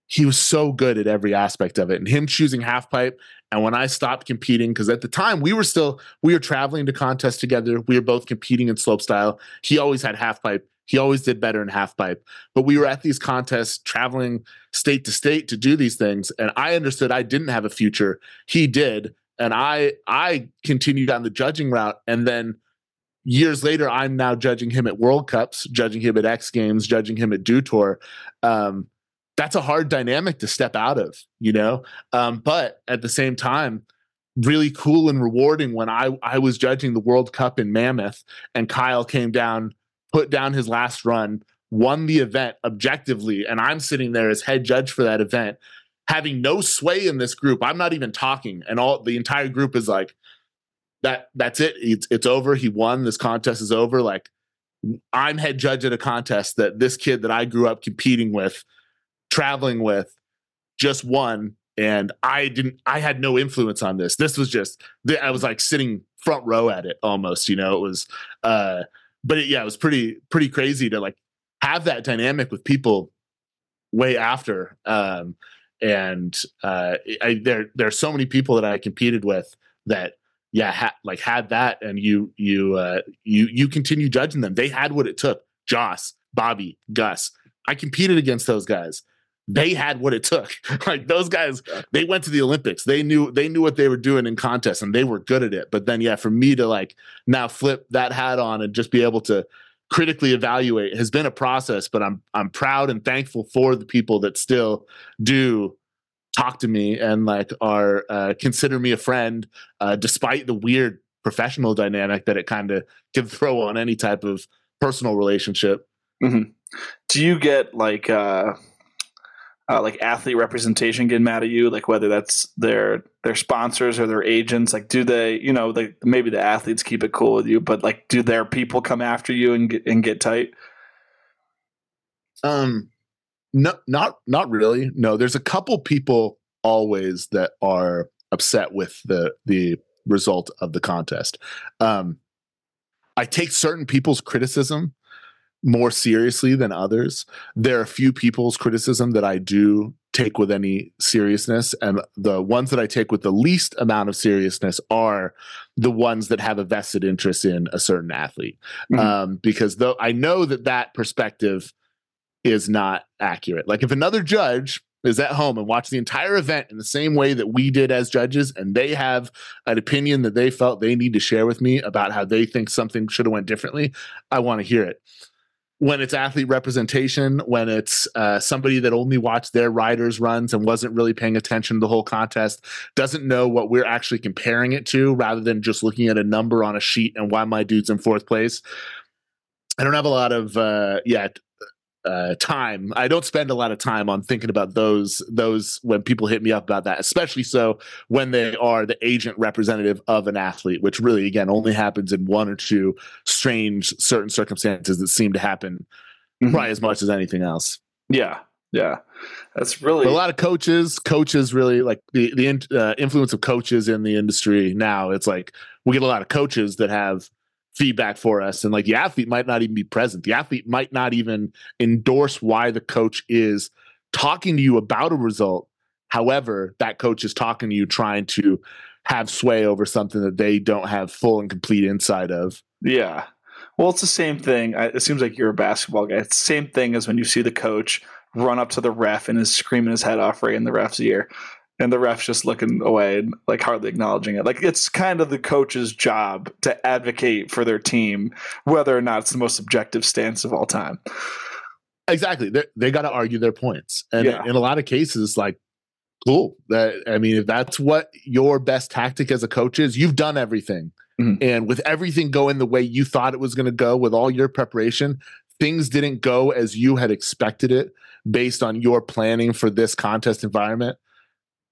B: he was so good at every aspect of it. And him choosing half pipe and when i stopped competing because at the time we were still we were traveling to contests together. We were both competing in slopestyle he always had half pipe. He always did better in half pipe. But we were at these contests traveling state to state to do these things. And i understood i didn't have a future. He did and I I continued on the judging route, and then years later, I'm now judging him at World Cups, judging him at X Games, judging him at Dew Tour. Um, that's a hard dynamic to step out of, you know. Um, but at the same time, really cool and rewarding when I I was judging the World Cup in Mammoth, and Kyle came down, put down his last run, won the event objectively, and I'm sitting there as head judge for that event having no sway in this group. I'm not even talking, and all the entire group is like, "That that's it. It's it's over. He won. This contest is over." Like, I'm head judge at a contest that this kid that I grew up competing with, traveling with, just won, and I didn't. I had no influence on this. This was just. I was like sitting front row at it almost. You know, it was. uh But it, yeah, it was pretty pretty crazy to like have that dynamic with people way after. Um, and uh, I, there there are so many people that I competed with that yeah ha- like had that and you you uh, you you continue judging them. They had what it took. Joss Bobby Gus. I competed against those guys. They had what it took. Like those guys they went to the olympics. They knew they knew what they were doing in contests and they were good at it. But then yeah for me to like now flip that hat on and just be able to critically evaluate has been a process but i'm i'm proud and thankful for the people that still do talk to me and like are uh, consider me a friend uh, despite the weird professional dynamic that it kind of can throw on any type of personal relationship
A: mm-hmm. do you get like uh uh, like athlete representation get mad at you, like whether that's their their sponsors or their agents? Like, do they, you know, like maybe the athletes keep it cool with you, but like, do their people come after you and get and get tight?
B: Um, no, not not really. No, there's a couple people always that are upset with the the result of the contest. Um, I take certain people's criticism more seriously than others. There are a few people's criticism that I do take with any seriousness, and the ones that I take with the least amount of seriousness are the ones that have a vested interest in a certain athlete. Mm-hmm. Um, because though I know that that perspective is not accurate. Like if another judge is at home and watched the entire event in the same way that we did as judges and they have an opinion that they felt they need to share with me about how they think something should have went differently i want to hear it when it's athlete representation when it's uh, somebody that only watched their riders runs and wasn't really paying attention to the whole contest doesn't know what we're actually comparing it to rather than just looking at a number on a sheet and why my dude's in fourth place. I don't have a lot of uh, yeah uh, time. I don't spend a lot of time on thinking about those those when people hit me up about that, especially so when they are the agent representative of an athlete, which really again only happens in one or two strange certain circumstances that seem to happen mm-hmm. probably as much as anything else.
A: Yeah, yeah, that's really
B: a lot of coaches. Coaches really like the the uh, influence of coaches in the industry now. It's like we get a lot of coaches that have feedback for us. And like the athlete might not even be present. The athlete might not even endorse why the coach is talking to you about a result. However, that coach is talking to you trying to have sway over something that they don't have full and complete insight of.
A: Yeah. Well, it's the same thing. It seems like you're a basketball guy. It's the same thing as when you see the coach run up to the ref and is screaming his head off right in the ref's ear and the ref's just looking away and like hardly acknowledging it. Like it's kind of the coach's job to advocate for their team, whether or not it's the most objective stance of all time.
B: Exactly. They're, they got to argue their points. And yeah. in a lot of cases, like, cool. That I mean, if that's what your best tactic as a coach is, you've done everything. Mm-hmm. And with everything going the way you thought it was going to go, with all your preparation, things didn't go as you had expected it based on your planning for this contest environment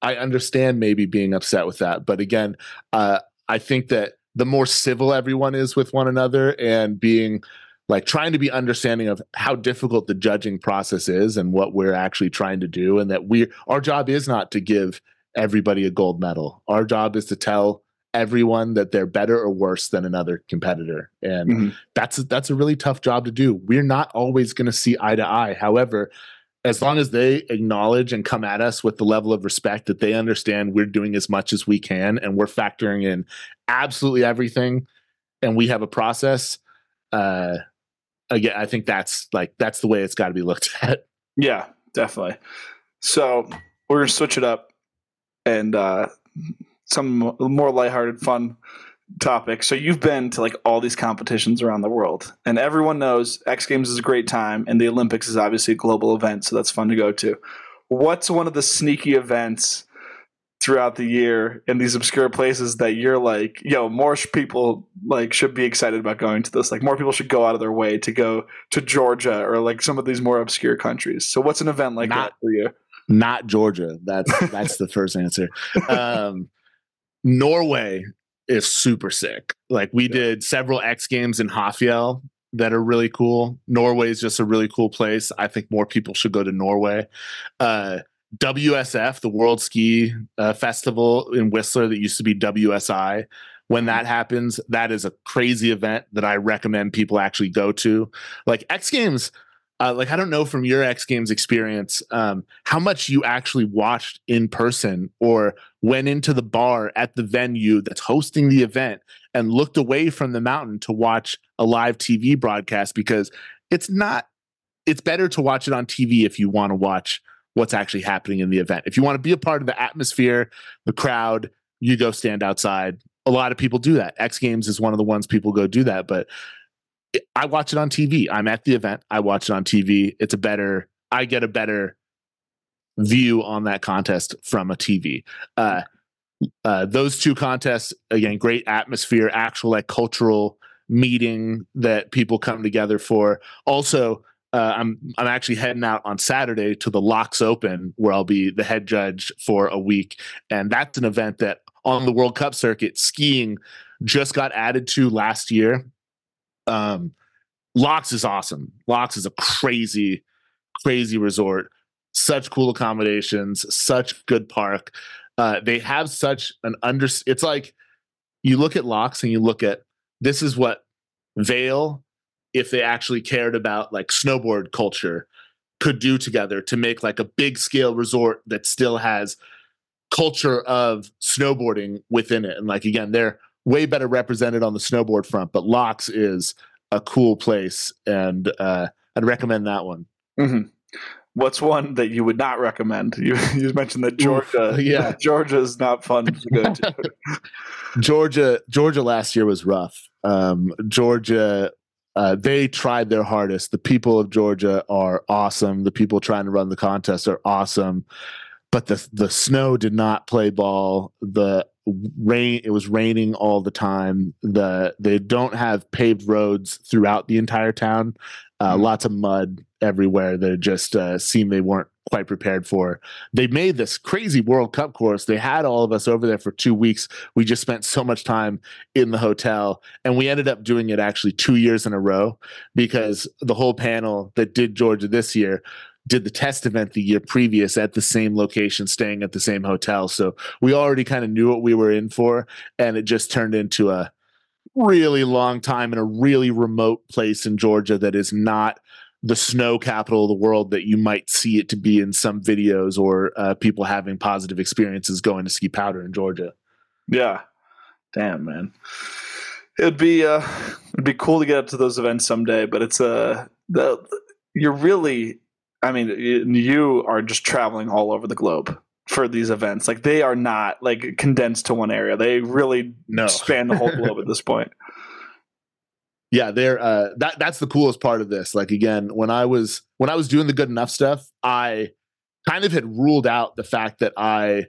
B: I understand maybe being upset with that, but again, uh, I think that the more civil everyone is with one another and being like trying to be understanding of how difficult the judging process is and what we're actually trying to do and that we our job is not to give everybody a gold medal. Our job is to tell everyone that they're better or worse than another competitor. And mm-hmm. that's that's a really tough job to do. We're not always going to see eye to eye. However as long as they acknowledge and come at us with the level of respect that they understand we're doing as much as we can and we're factoring in absolutely everything and we have a process uh again i think that's like that's the way it's got to be looked at.
A: Yeah definitely. So we're gonna switch it up and uh some more lighthearted fun topic. So you've been to like all these competitions around the world, and everyone knows X Games is a great time, and the Olympics is obviously a global event, so that's fun to go to. What's one of the sneaky events throughout the year in these obscure places that you're like, yo, more people like should be excited about going to this. Like more people should go out of their way to go to Georgia or like some of these more obscure countries. So what's an event like not, that for you?
B: Not Georgia. That's that's the first answer. Um, Norway is super sick. Like we yeah. did several X games in Hafjell that are really cool. Norway is just a really cool place. I think more people should go to Norway. Uh, WSF, the World Ski uh, Festival in Whistler that used to be WSI. When that happens, that is a crazy event that I recommend people actually go to. Like X Games, uh, like I don't know from your X Games experience um, how much you actually watched in person or went into the bar at the venue that's hosting the event and looked away from the mountain to watch a live TV broadcast because it's not. It's better to watch it on TV if you want to watch what's actually happening in the event. If you want to be a part of the atmosphere, the crowd, you go stand outside. A lot of people do that. X Games is one of the ones people go do that, but I watch it on TV. I'm at the event. I watch it on TV. It's a better. I get a better view on that contest from a TV. Uh, uh, those two contests again, great atmosphere, actual like cultural meeting that people come together for. Also, uh, I'm I'm actually heading out on Saturday to the Laax Open, where I'll be the head judge for a week, and that's an event that on the World Cup circuit, skiing just got added to last year. Um, Laax is awesome. Laax is a crazy, crazy resort. Such cool accommodations, such good park. Uh, they have such an under. It's like you look at Laax and you look at this is what Vail, if they actually cared about like snowboard culture could do together to make like a big scale resort that still has culture of snowboarding within it and like again they're way better represented on the snowboard front but Laax is a cool place and uh, i'd recommend that one
A: mm-hmm. what's one that you would not recommend you, you mentioned that georgia
B: Oof, yeah
A: georgia is not fun to go to
B: georgia georgia last year was rough um, georgia uh, they tried their hardest. The people of Georgia are awesome. The people trying to run the contest are awesome. But the the snow did not play ball. The rain it was raining all the time. The they don't have paved roads throughout the entire town. Uh, mm-hmm. Lots of mud everywhere that just uh, seemed they weren't quite prepared for. They made this crazy World Cup course. They had all of us over there for two weeks. We just spent so much time in the hotel, and we ended up doing it actually two years in a row because the whole panel that did Georgia this year did the test event the year previous at the same location, staying at the same hotel. So we already kind of knew what we were in for, and it just turned into a really long time in a really remote place in Georgia that is not the snow capital of the world that you might see it to be in some videos or uh, people having positive experiences going to ski powder in Georgia.
A: Yeah, damn man, it'd be uh, it'd be cool to get up to those events someday. But it's uh, the you're really, I mean, you are just traveling all over the globe for these events. Like they are not like condensed to one area. They really no. span the whole globe at this point
B: yeah they're uh that that's the coolest part of this like again when i was when i was doing the good enough stuff i kind of had ruled out the fact that i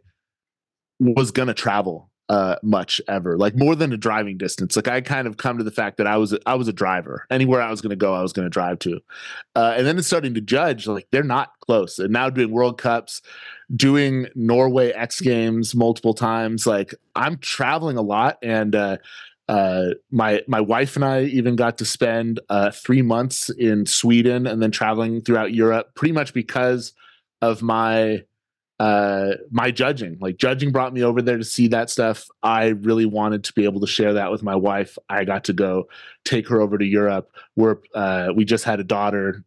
B: was gonna travel uh much ever like more than a driving distance. Like i kind of come to the fact that i was I was a driver. Anywhere i was gonna go i was gonna drive to. Uh and then it's starting to judge like they're not close. And now doing world cups doing norway x games multiple times like i'm traveling a lot. And uh uh, my my wife and I even got to spend uh, three months in Sweden and then traveling throughout Europe, pretty much because of my uh, my judging. Like judging brought me over there to see that stuff. I really wanted to be able to share that with my wife. I got to go take her over to Europe. Where uh, we just had a daughter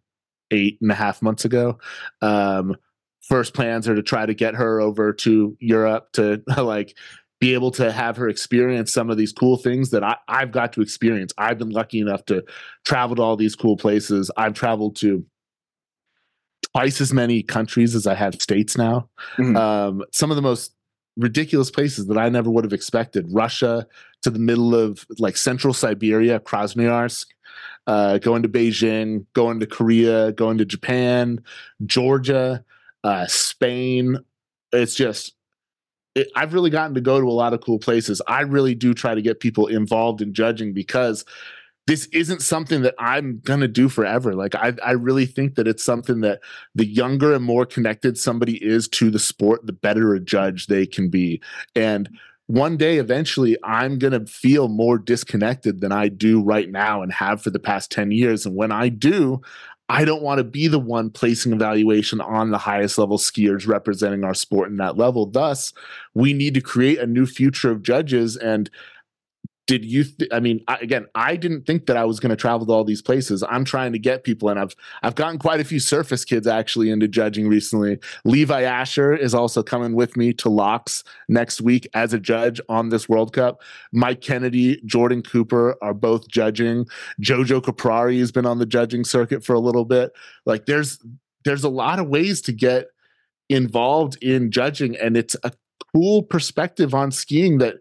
B: eight and a half months ago. Um, first plans are to try to get her over to Europe to like be able to have her experience some of these cool things that I, I've got to experience. I've been lucky enough to travel to all these cool places. I've traveled to twice as many countries as I have states now. Mm-hmm. Um, some of the most ridiculous places that I never would have expected. Russia to the middle of like central Siberia, Krasnoyarsk, uh, going to Beijing, going to Korea, going to Japan, Georgia, uh, Spain. It's just it, I've really gotten to go to a lot of cool places. I really do try to get people involved in judging because this isn't something that I'm gonna do forever. Like I, I really think that it's something that the younger and more connected somebody is to the sport, the better a judge they can be. And one day eventually I'm going to feel more disconnected than I do right now and have for the past 10 years. And when I do, I don't want to be the one placing evaluation on the highest level skiers representing our sport in that level. Thus, we need to create a new future of judges and did you th- i mean I, again i didn't think that i was going to travel to all these places. I'm trying to get people and i've i've gotten quite a few surface kids actually into judging recently. Levi asher is also coming with me to Laax next week as a judge on this world cup. Mike kennedy jordan cooper are both judging. Jojo caprari has been on the judging circuit for a little bit. Like there's there's a lot of ways to get involved in judging and it's a cool perspective on skiing that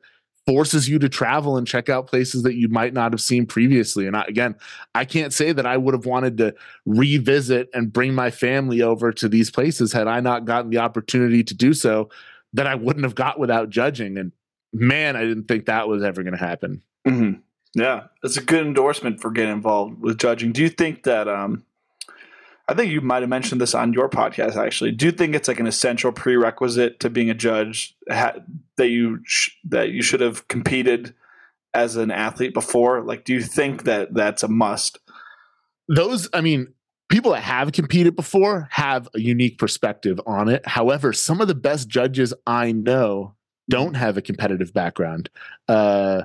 B: forces you to travel and check out places that you might not have seen previously. And I, again, I can't say that I would have wanted to revisit and bring my family over to these places had I not gotten the opportunity to do so that I wouldn't have got without judging. And man, I didn't think that was ever going to happen.
A: Mm-hmm. Yeah, it's a good endorsement for getting involved with judging. Do you think that um, I think you might have mentioned this on your podcast. Actually, do you think it's like an essential prerequisite to being a judge ha- that you sh- that you should have competed as an athlete before? Like, do you think that that's a must?
B: Those, I mean, people that have competed before have a unique perspective on it. However, some of the best judges I know don't have a competitive background. Uh,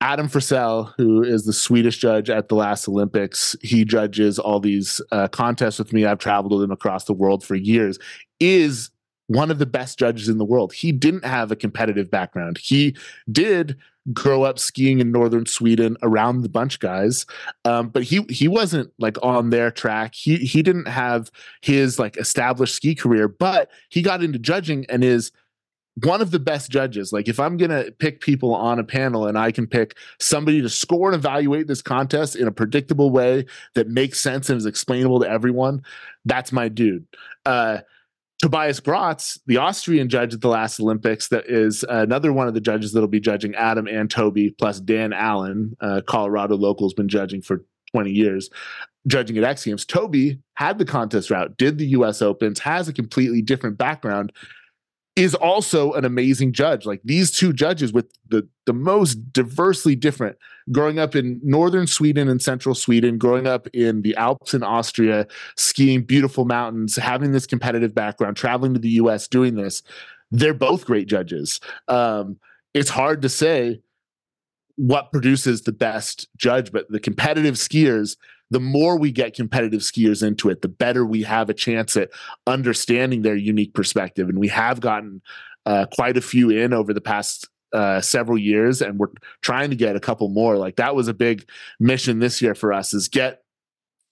B: Adam Frisell, who is the Swedish judge at the last Olympics, he judges all these uh, contests with me. I've traveled with him across the world for years. Is one of the best judges in the world. He didn't have a competitive background. He did grow up skiing in northern Sweden around the bunch guys, um, but he he wasn't like on their track. He he didn't have his like established ski career, but he got into judging and is one of the best judges. Like if I'm going to pick people on a panel and I can pick somebody to score and evaluate this contest in a predictable way that makes sense and is explainable to everyone, that's my dude. Uh, Tobias Grotz, the Austrian judge at the last Olympics, that is another one of the judges that'll be judging Adam and Toby, plus Dan Allen, uh, Colorado local's been judging for 20 years, judging at X Games. Toby had the contest route, did the US Opens, has a completely different background, is also an amazing judge. Like these two judges with the the most diversely different, growing up in northern Sweden and central Sweden, growing up in the Alps in Austria, skiing beautiful mountains, having this competitive background, traveling to the US, doing this. They're both great judges. Um, it's hard to say what produces the best judge, but the competitive skiers the more we get competitive skiers into it, the better we have a chance at understanding their unique perspective. And we have gotten uh, quite a few in over the past uh, several years, and we're trying to get a couple more. Like that was a big mission this year for us: is get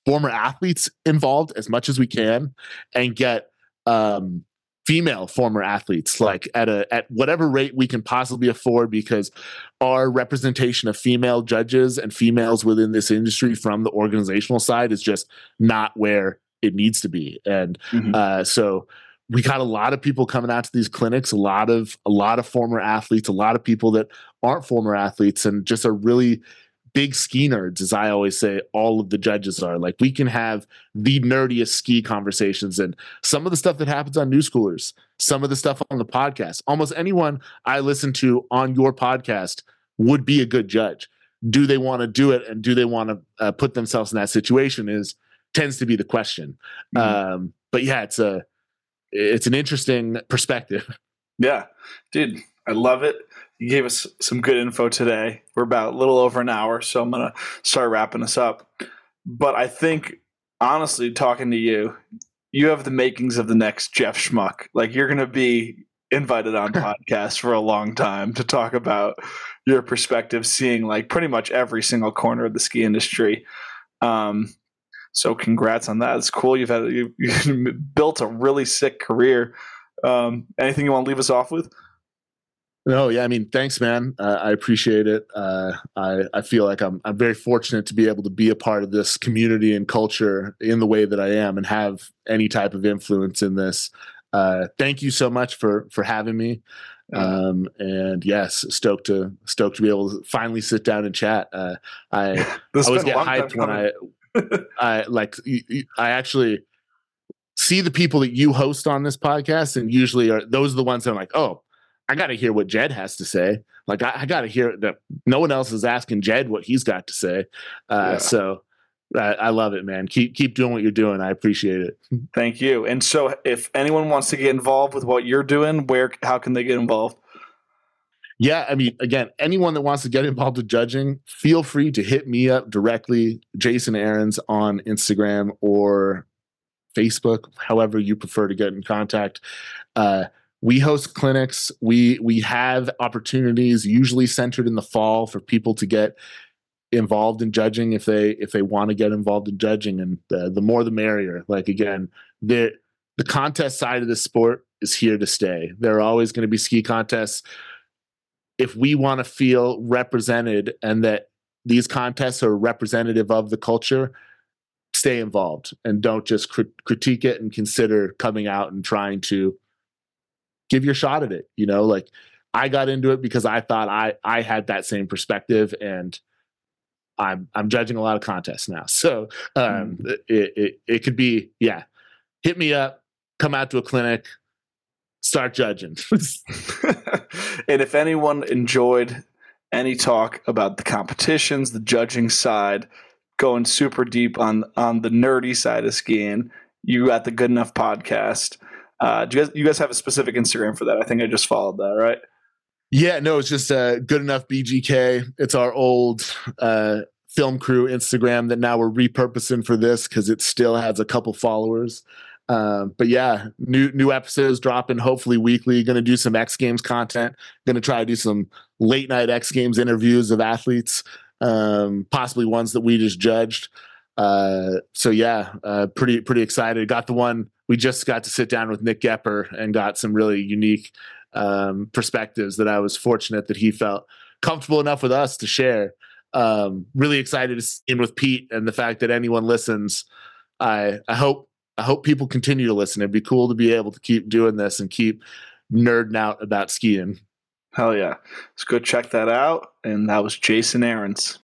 B: former athletes involved as much as we can, and get um, female former athletes like at a at whatever rate we can possibly afford because our representation of female judges and females within this industry from the organizational side is just not where it needs to be and mm-hmm. uh, so we got a lot of people coming out to these clinics a lot of a lot of former athletes a lot of people that aren't former athletes and just are really big ski nerds, as I always say, all of the judges are. Like we can have the nerdiest ski conversations and some of the stuff that happens on Newschoolers, some of the stuff on the podcast. Almost anyone I listen to on your podcast would be a good judge. Do they want to do it and do they want to uh, put themselves in that situation is tends to be the question. Mm-hmm. Um, but yeah, it's a it's an interesting perspective.
A: Yeah, dude, I love it you gave us some good info today. We're about a little over an hour, so I'm gonna start wrapping us up. But I think, honestly, talking to you, you have the makings of the next Jeff Schmuck. Like you're gonna be invited on podcasts for a long time to talk about your perspective, seeing like pretty much every single corner of the ski industry. Um, so congrats on that. It's cool. You've had you, built a really sick career. Um, anything you want to leave us off with?
B: No, yeah, I mean, thanks, man. Uh, I appreciate it. Uh, I I feel like I'm I'm very fortunate to be able to be a part of this community and culture in the way that I am and have any type of influence in this. Uh, thank you so much for for having me. Um, and yes, stoked to stoked to be able to finally sit down and chat. Uh, I I always get hyped when I I like I actually see the people that you host on this podcast, and usually are those are the ones that I'm like, oh I got to hear what Jed has to say. Like I, I got to hear that no one else is asking Jed what he's got to say. Uh, yeah. So I, I love it, man. Keep keep doing what you're doing. I appreciate it.
A: Thank you. And so, if anyone wants to get involved with what you're doing, where how can they get involved?
B: Yeah, I mean, again, anyone that wants to get involved with judging, feel free to hit me up directly, Jason Arens on Instagram or Facebook, however you prefer to get in contact. Uh, we host clinics. We we have opportunities usually centered in the fall for people to get involved in judging if they if they want to get involved in judging and uh, the more the merrier. Like again the the contest side of the sport is here to stay. There are always going to be ski contests. If we want to feel represented and that these contests are representative of the culture stay involved and don't just crit- critique it and consider coming out and trying to give your shot at it. You know, like I got into it because I thought I I had that same perspective and I'm I'm judging a lot of contests now. So um, mm. it, it it could be yeah. Hit me up. Come out to a clinic. Start judging.
A: and if anyone enjoyed any talk about the competitions, the judging side, going super deep on on the nerdy side of skiing, you got the Good Enough podcast. Uh, do you guys you guys have a specific Instagram for that? I think I just followed that, right?
B: Yeah, no, it's just uh, good enough BGK. It's our old uh, film crew Instagram that now we're repurposing for this because it still has a couple followers. Um, but yeah, new new episodes dropping hopefully weekly. Going to do some X Games content. Going to try to do some late night X Games interviews of athletes, um, possibly ones that we just judged. Uh, so yeah, uh, pretty pretty excited. Got the one we just got to sit down with Nick Goepper and got some really unique um, perspectives that I was fortunate that he felt comfortable enough with us to share. Um, really excited to see him with Pete and the fact that anyone listens. I I hope I hope people continue to listen. It'd be cool to be able to keep doing this and keep nerding out about skiing.
A: Hell yeah. Let's go check that out. And that was Jason Arens.